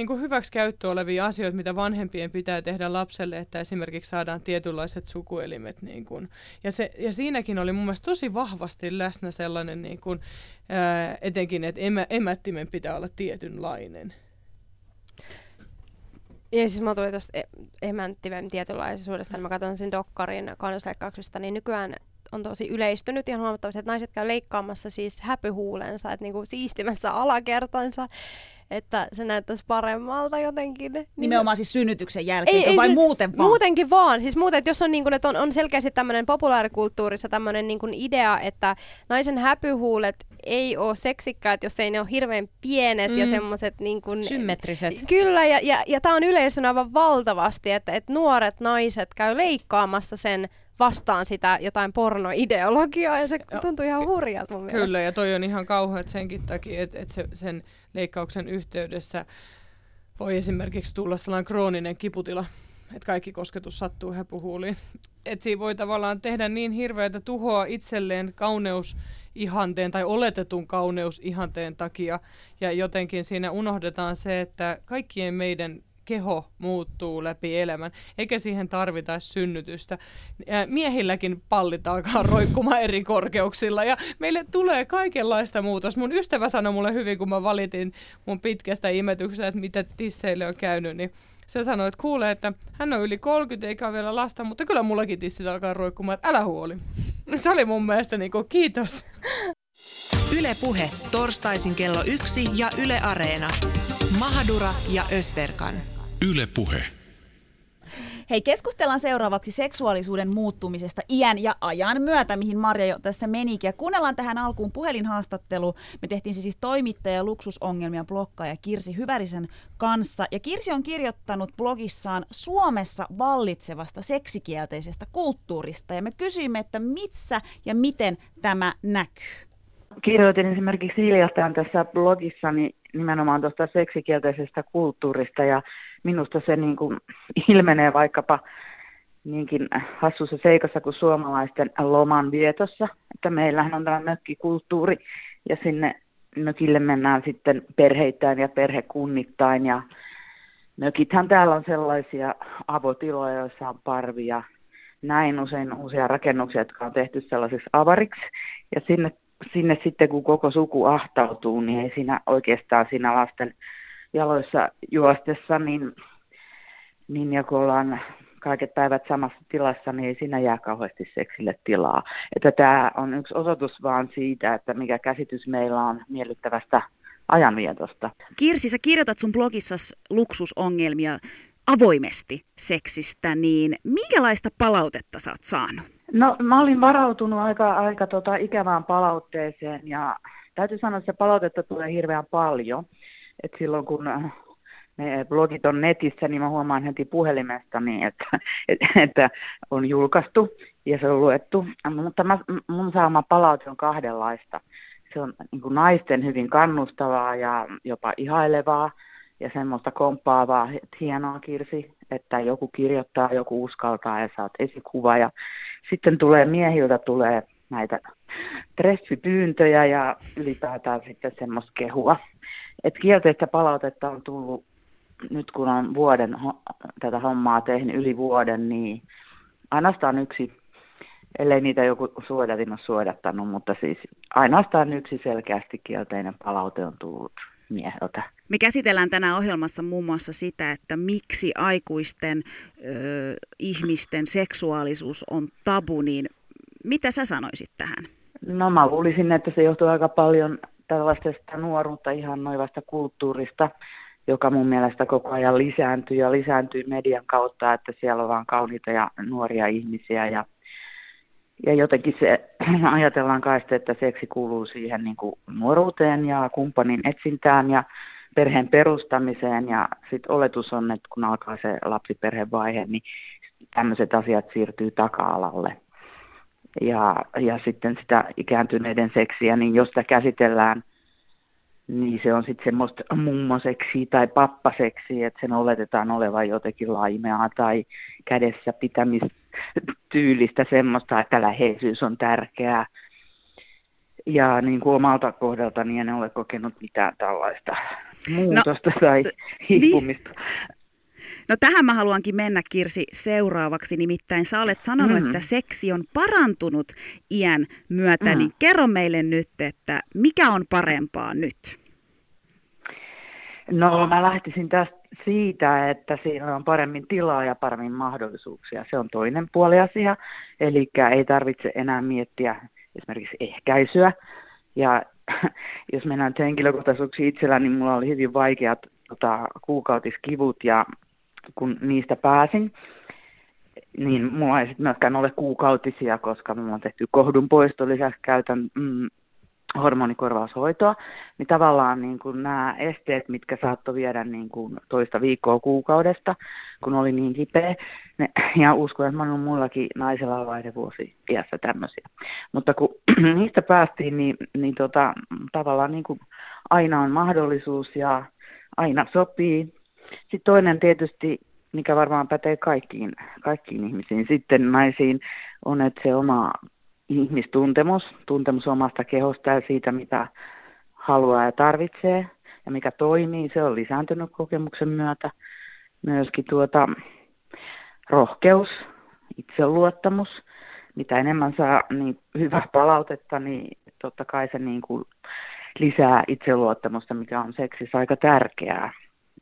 niin kuin hyväksi käyttö olevia asioita, mitä vanhempien pitää tehdä lapselle, että esimerkiksi saadaan tietynlaiset sukuelimet. Niin kuin. Ja, se, ja siinäkin oli mun mielestä tosi vahvasti läsnä sellainen, niin kuin, ää, etenkin, että emä, emättimen pitää olla tietynlainen. Ja siis mä tulin tuosta e- emänttimen tietynlaisuudesta, niin mä katson sen dokkarin kannusleikkauksesta, niin nykyään on tosi yleistynyt ihan huomattavasti, että naiset käy leikkaamassa siis häpyhuulensa, että niinku siistimässä alakertansa että se näyttäisi paremmalta jotenkin. Niin Nimenomaan siis synnytyksen jälkeen ei, ei vai sy- muuten vaan? Muutenkin vaan. Siis muuten, että jos on, niin kuin, että on, on selkeästi tämmöinen populaarikulttuurissa tämmöinen niin kuin idea, että naisen häpyhuulet ei ole seksikkäät, jos ei ne ole hirveän pienet mm. ja semmoiset niin kuin, Symmetriset. Kyllä, ja, ja, ja tämä on yleisön aivan valtavasti, että, että nuoret naiset käy leikkaamassa sen vastaan sitä jotain pornoideologiaa ja se tuntuu ihan hurjalta mun mielestä. Kyllä ja toi on ihan kauheat senkin takia, että, että se, sen leikkauksen yhteydessä voi esimerkiksi tulla sellainen krooninen kiputila, että kaikki kosketus sattuu hepuhuuliin. Että siinä voi tavallaan tehdä niin hirveätä tuhoa itselleen kauneusihanteen tai oletetun kauneusihanteen takia. Ja jotenkin siinä unohdetaan se, että kaikkien meidän keho muuttuu läpi elämän, eikä siihen tarvita synnytystä. Miehilläkin pallit alkaa roikkumaan eri korkeuksilla ja meille tulee kaikenlaista muutosta. Mun ystävä sanoi mulle hyvin, kun mä valitin mun pitkästä imetyksestä, että mitä tisseille on käynyt, niin se sanoi, että kuulee, että hän on yli 30 eikä ole vielä lasta, mutta kyllä mullakin tissit alkaa roikkumaan, että älä huoli. Se oli mun mielestä niin kuin, kiitos. Yle Puhe, torstaisin kello yksi ja Yle Areena. Mahadura ja Ösberkan. Yle Puhe. Hei, keskustellaan seuraavaksi seksuaalisuuden muuttumisesta iän ja ajan myötä, mihin Marja jo tässä menikin. Ja kuunnellaan tähän alkuun puhelinhaastattelu. Me tehtiin se siis toimittaja luksusongelmia blokkaaja Kirsi Hyvärisen kanssa. Ja Kirsi on kirjoittanut blogissaan Suomessa vallitsevasta seksikielteisestä kulttuurista. Ja me kysyimme, että missä ja miten tämä näkyy. Kirjoitin esimerkiksi hiljattain tässä blogissani nimenomaan tuosta seksikielteisestä kulttuurista ja minusta se niin kuin ilmenee vaikkapa niinkin hassussa seikassa kuin suomalaisten loman vietossa, että meillähän on tämä mökkikulttuuri ja sinne mökille mennään sitten perheittäin ja perhekunnittain ja mökithän täällä on sellaisia avotiloja, joissa on parvia, näin usein uusia rakennuksia, jotka on tehty sellaisiksi avariksi ja sinne, sinne sitten kun koko suku ahtautuu, niin ei siinä oikeastaan siinä lasten jaloissa juostessa, niin, niin ja kun ollaan kaiket päivät samassa tilassa, niin ei siinä jää kauheasti seksille tilaa. Että tämä on yksi osoitus vaan siitä, että mikä käsitys meillä on miellyttävästä ajanvietosta. Kirsi, sä kirjoitat sun blogissa luksusongelmia avoimesti seksistä, niin minkälaista palautetta sä oot saanut? No mä olin varautunut aika, aika tota ikävään palautteeseen ja täytyy sanoa, että se palautetta tulee hirveän paljon. Et silloin kun ne blogit on netissä, niin mä huomaan heti puhelimesta, niin että, että on julkaistu ja se on luettu. Mutta mä, mun saama palaute on kahdenlaista. Se on niin kuin naisten hyvin kannustavaa ja jopa ihailevaa ja semmoista komppaavaa, hienoa Kirsi, että joku kirjoittaa, joku uskaltaa ja saat esikuva. Ja sitten tulee miehiltä tulee näitä treffipyyntöjä ja ylipäätään sitten semmoista kehua. Et kielteistä palautetta on tullut nyt kun on vuoden tätä hommaa tehnyt yli vuoden, niin ainoastaan yksi, ellei niitä joku suodatin ole suodattanut, mutta siis ainoastaan yksi selkeästi kielteinen palaute on tullut mieheltä. Me käsitellään tänään ohjelmassa muun muassa sitä, että miksi aikuisten ö, ihmisten seksuaalisuus on tabu, niin mitä sä sanoisit tähän? No mä luulisin, että se johtuu aika paljon tällaisesta nuoruutta ihan noivasta kulttuurista, joka mun mielestä koko ajan lisääntyy ja lisääntyy median kautta, että siellä on vaan kauniita ja nuoria ihmisiä ja, ja jotenkin se ajatellaan kai että seksi kuuluu siihen niin kuin nuoruuteen ja kumppanin etsintään ja perheen perustamiseen ja sitten oletus on, että kun alkaa se lapsiperhevaihe, niin tämmöiset asiat siirtyy taka-alalle. Ja, ja sitten sitä ikääntyneiden seksiä, niin jos sitä käsitellään niin se on sitten semmoista mummoseksi tai pappaseksi, että sen oletetaan olevan jotenkin laimeaa tai kädessä pitämistyylistä semmoista, että läheisyys on tärkeää. Ja niin kuin omalta kohdalta niin en ole kokenut mitään tällaista muutosta no, tai hiipumista. Niin. No tähän mä haluankin mennä Kirsi seuraavaksi, nimittäin sä olet sanonut, mm. että seksi on parantunut iän myötä, mm. niin kerro meille nyt, että mikä on parempaa nyt? No mä lähtisin tästä siitä, että siinä on paremmin tilaa ja paremmin mahdollisuuksia. Se on toinen puoli asia, eli ei tarvitse enää miettiä esimerkiksi ehkäisyä. Ja jos mennään henkilökohtaisuuksiin itsellä, niin mulla oli hyvin vaikeat tota, kuukautiskivut ja kun niistä pääsin, niin mulla ei sitten myöskään ole kuukautisia, koska mulla on tehty kohdun poisto, lisäksi käytän mm, hormonikorvaushoitoa, niin tavallaan niin kuin nämä esteet, mitkä saattoi viedä niin kuin toista viikkoa kuukaudesta, kun oli niin kipeä, ne, ja uskon, että on mullakin naisella vaihdevuosi iässä tämmöisiä. Mutta kun niistä päästiin, niin, niin tota, tavallaan niin kuin aina on mahdollisuus ja aina sopii. Sitten toinen tietysti, mikä varmaan pätee kaikkiin, kaikkiin ihmisiin, sitten naisiin, on, että se oma ihmistuntemus, tuntemus omasta kehosta ja siitä, mitä haluaa ja tarvitsee ja mikä toimii, se on lisääntynyt kokemuksen myötä. Myöskin tuota, rohkeus, itseluottamus, mitä enemmän saa niin hyvää palautetta, niin totta kai se niin kuin lisää itseluottamusta, mikä on seksissä aika tärkeää,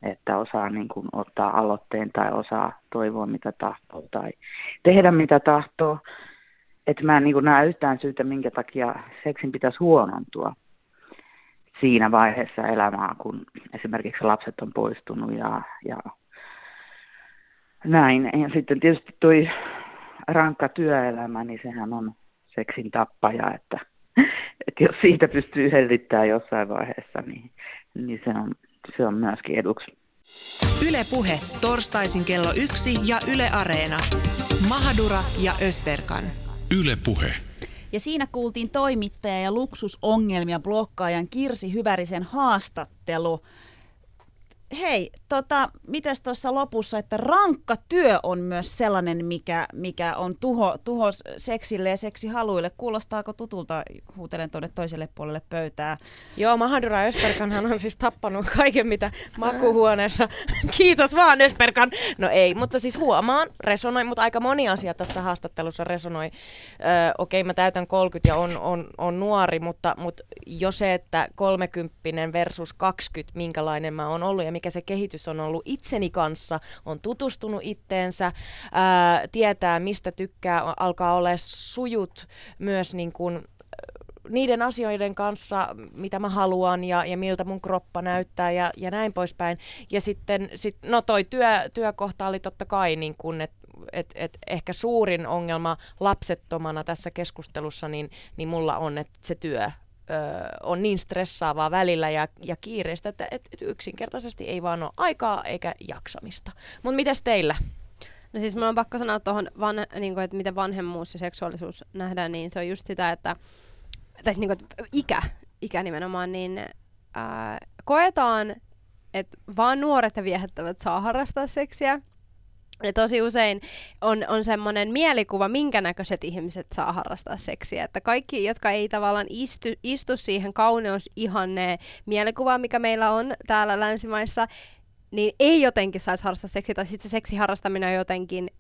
että osaa niin kuin ottaa aloitteen tai osaa toivoa mitä tahtoo tai tehdä mitä tahtoo että mä en niin näe yhtään syytä, minkä takia seksin pitäisi huonontua siinä vaiheessa elämää, kun esimerkiksi lapset on poistunut ja, ja näin. Ja sitten tietysti toi rankka työelämä, niin sehän on seksin tappaja, että, että jos siitä pystyy hellittämään jossain vaiheessa, niin, niin se, on, se on myöskin eduksi. Yle Puhe, torstaisin kello yksi ja Yle Areena. Mahadura ja Ösberkan. Yle Puhe. Ja siinä kuultiin toimittaja ja luksusongelmia blokkaajan Kirsi Hyvärisen haastattelu. Hei, tota, mitäs tuossa lopussa, että rankka työ on myös sellainen, mikä, mikä on tuho, tuho seksille ja seksihaluille. Kuulostaako tutulta? Huutelen tuonne toiselle puolelle pöytää. Joo, Mahadura Ösperkanhan on siis tappanut kaiken, mitä makuhuoneessa. Kiitos vaan Ösperkan. No ei, mutta siis huomaan, resonoi, mutta aika moni asia tässä haastattelussa resonoi. Öö, Okei, okay, mä täytän 30 ja on, on, on nuori, mutta, mutta jo se, että 30 versus 20, minkälainen mä oon ollut ja mikä se kehitys on ollut itseni kanssa, on tutustunut itteensä, ää, tietää mistä tykkää, alkaa olla sujut myös niin kuin, niiden asioiden kanssa, mitä mä haluan ja, ja miltä mun kroppa näyttää ja, ja näin poispäin. Ja sitten, sit, no toi työ, työkohta oli totta kai niin kuin, että et, et ehkä suurin ongelma lapsettomana tässä keskustelussa, niin, niin mulla on, että se työ ö, on niin stressaavaa välillä ja, ja kiireistä, että et, et yksinkertaisesti ei vaan ole aikaa eikä jaksamista. Mutta mitäs teillä? No siis mulla on pakko sanoa tuohon, niin että miten vanhemmuus ja seksuaalisuus nähdään, niin se on just sitä, että, tai siis niin kuin, että ikä, ikä nimenomaan, niin ää, koetaan, että vaan nuoret ja viehättävät saa harrastaa seksiä, ja tosi usein on, on semmoinen mielikuva, minkä näköiset ihmiset saa harrastaa seksiä. Että kaikki, jotka ei tavallaan istu, istu siihen kauneusihanne mielikuvaan, mikä meillä on täällä länsimaissa, niin ei jotenkin saisi harrastaa seksiä, tai sitten se seksiharrastaminen on jotenkin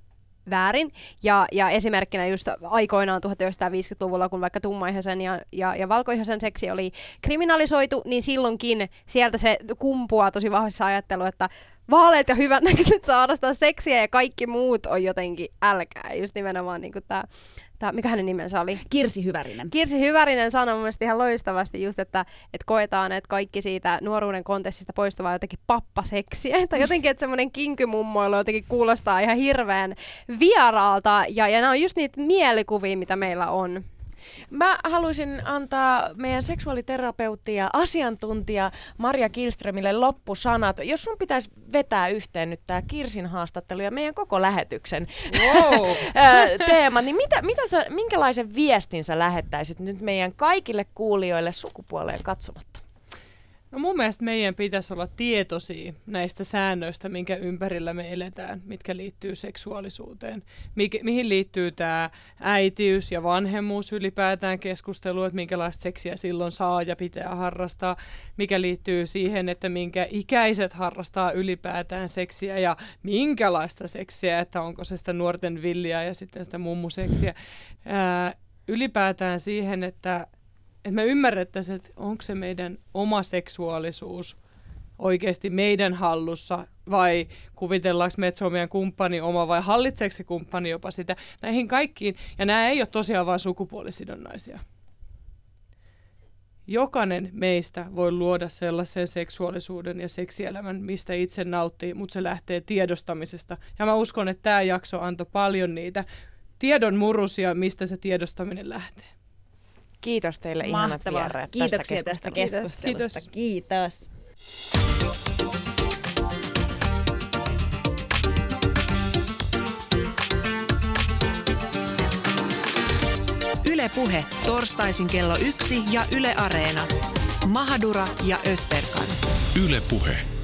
väärin. Ja, ja esimerkkinä just aikoinaan 1950-luvulla, kun vaikka tummaihaisen ja, ja, ja valkoihaisen seksi oli kriminalisoitu, niin silloinkin sieltä se kumpuaa tosi vahvassa ajattelu, että vaaleet ja hyvännäköiset saa harrastaa seksiä ja kaikki muut on jotenkin älkää. Just nimenomaan niin tämä Tää, mikä hänen nimensä oli? Kirsi Hyvärinen. Kirsi Hyvärinen sanoi mun mielestä ihan loistavasti just, että, että koetaan, että kaikki siitä nuoruuden kontestista poistuvaa jotenkin pappaseksiä. Tai jotenkin, että semmoinen kinkymummoilu jotenkin kuulostaa ihan hirveän vieraalta. Ja, ja nämä on just niitä mielikuvia, mitä meillä on. Mä haluaisin antaa meidän seksuaaliterapeutti ja asiantuntija Maria Kilströmille loppusanat. Jos sun pitäisi vetää yhteen nyt tämä Kirsin haastattelu ja meidän koko lähetyksen wow. teema, niin mitä, mitä sä, minkälaisen viestin sä lähettäisit nyt meidän kaikille kuulijoille sukupuoleen katsomatta? No mun mielestä meidän pitäisi olla tietoisia näistä säännöistä, minkä ympärillä me eletään, mitkä liittyy seksuaalisuuteen. Mik, mihin liittyy tämä äitiys ja vanhemmuus ylipäätään keskustelu, että minkälaista seksiä silloin saa ja pitää harrastaa. Mikä liittyy siihen, että minkä ikäiset harrastaa ylipäätään seksiä ja minkälaista seksiä, että onko se sitä nuorten villiä ja sitten sitä mummuseksiä. Ää, ylipäätään siihen, että että me ymmärrettäisiin, että onko se meidän oma seksuaalisuus oikeasti meidän hallussa vai kuvitellaanko me, että se on meidän kumppani oma vai hallitseeko se kumppani jopa sitä. Näihin kaikkiin, ja nämä ei ole tosiaan vain sukupuolisidonnaisia. Jokainen meistä voi luoda sellaisen seksuaalisuuden ja seksielämän, mistä itse nauttii, mutta se lähtee tiedostamisesta. Ja mä uskon, että tämä jakso antoi paljon niitä tiedon murusia, mistä se tiedostaminen lähtee. Kiitos teille Mahtavaa. ihanat vieraat Kiitoksia tästä keskustelusta. Kiitos. Kiitos. Yle Puhe, torstaisin kello yksi ja Yle Areena. Mahadura ja Österkan. Yle Puhe.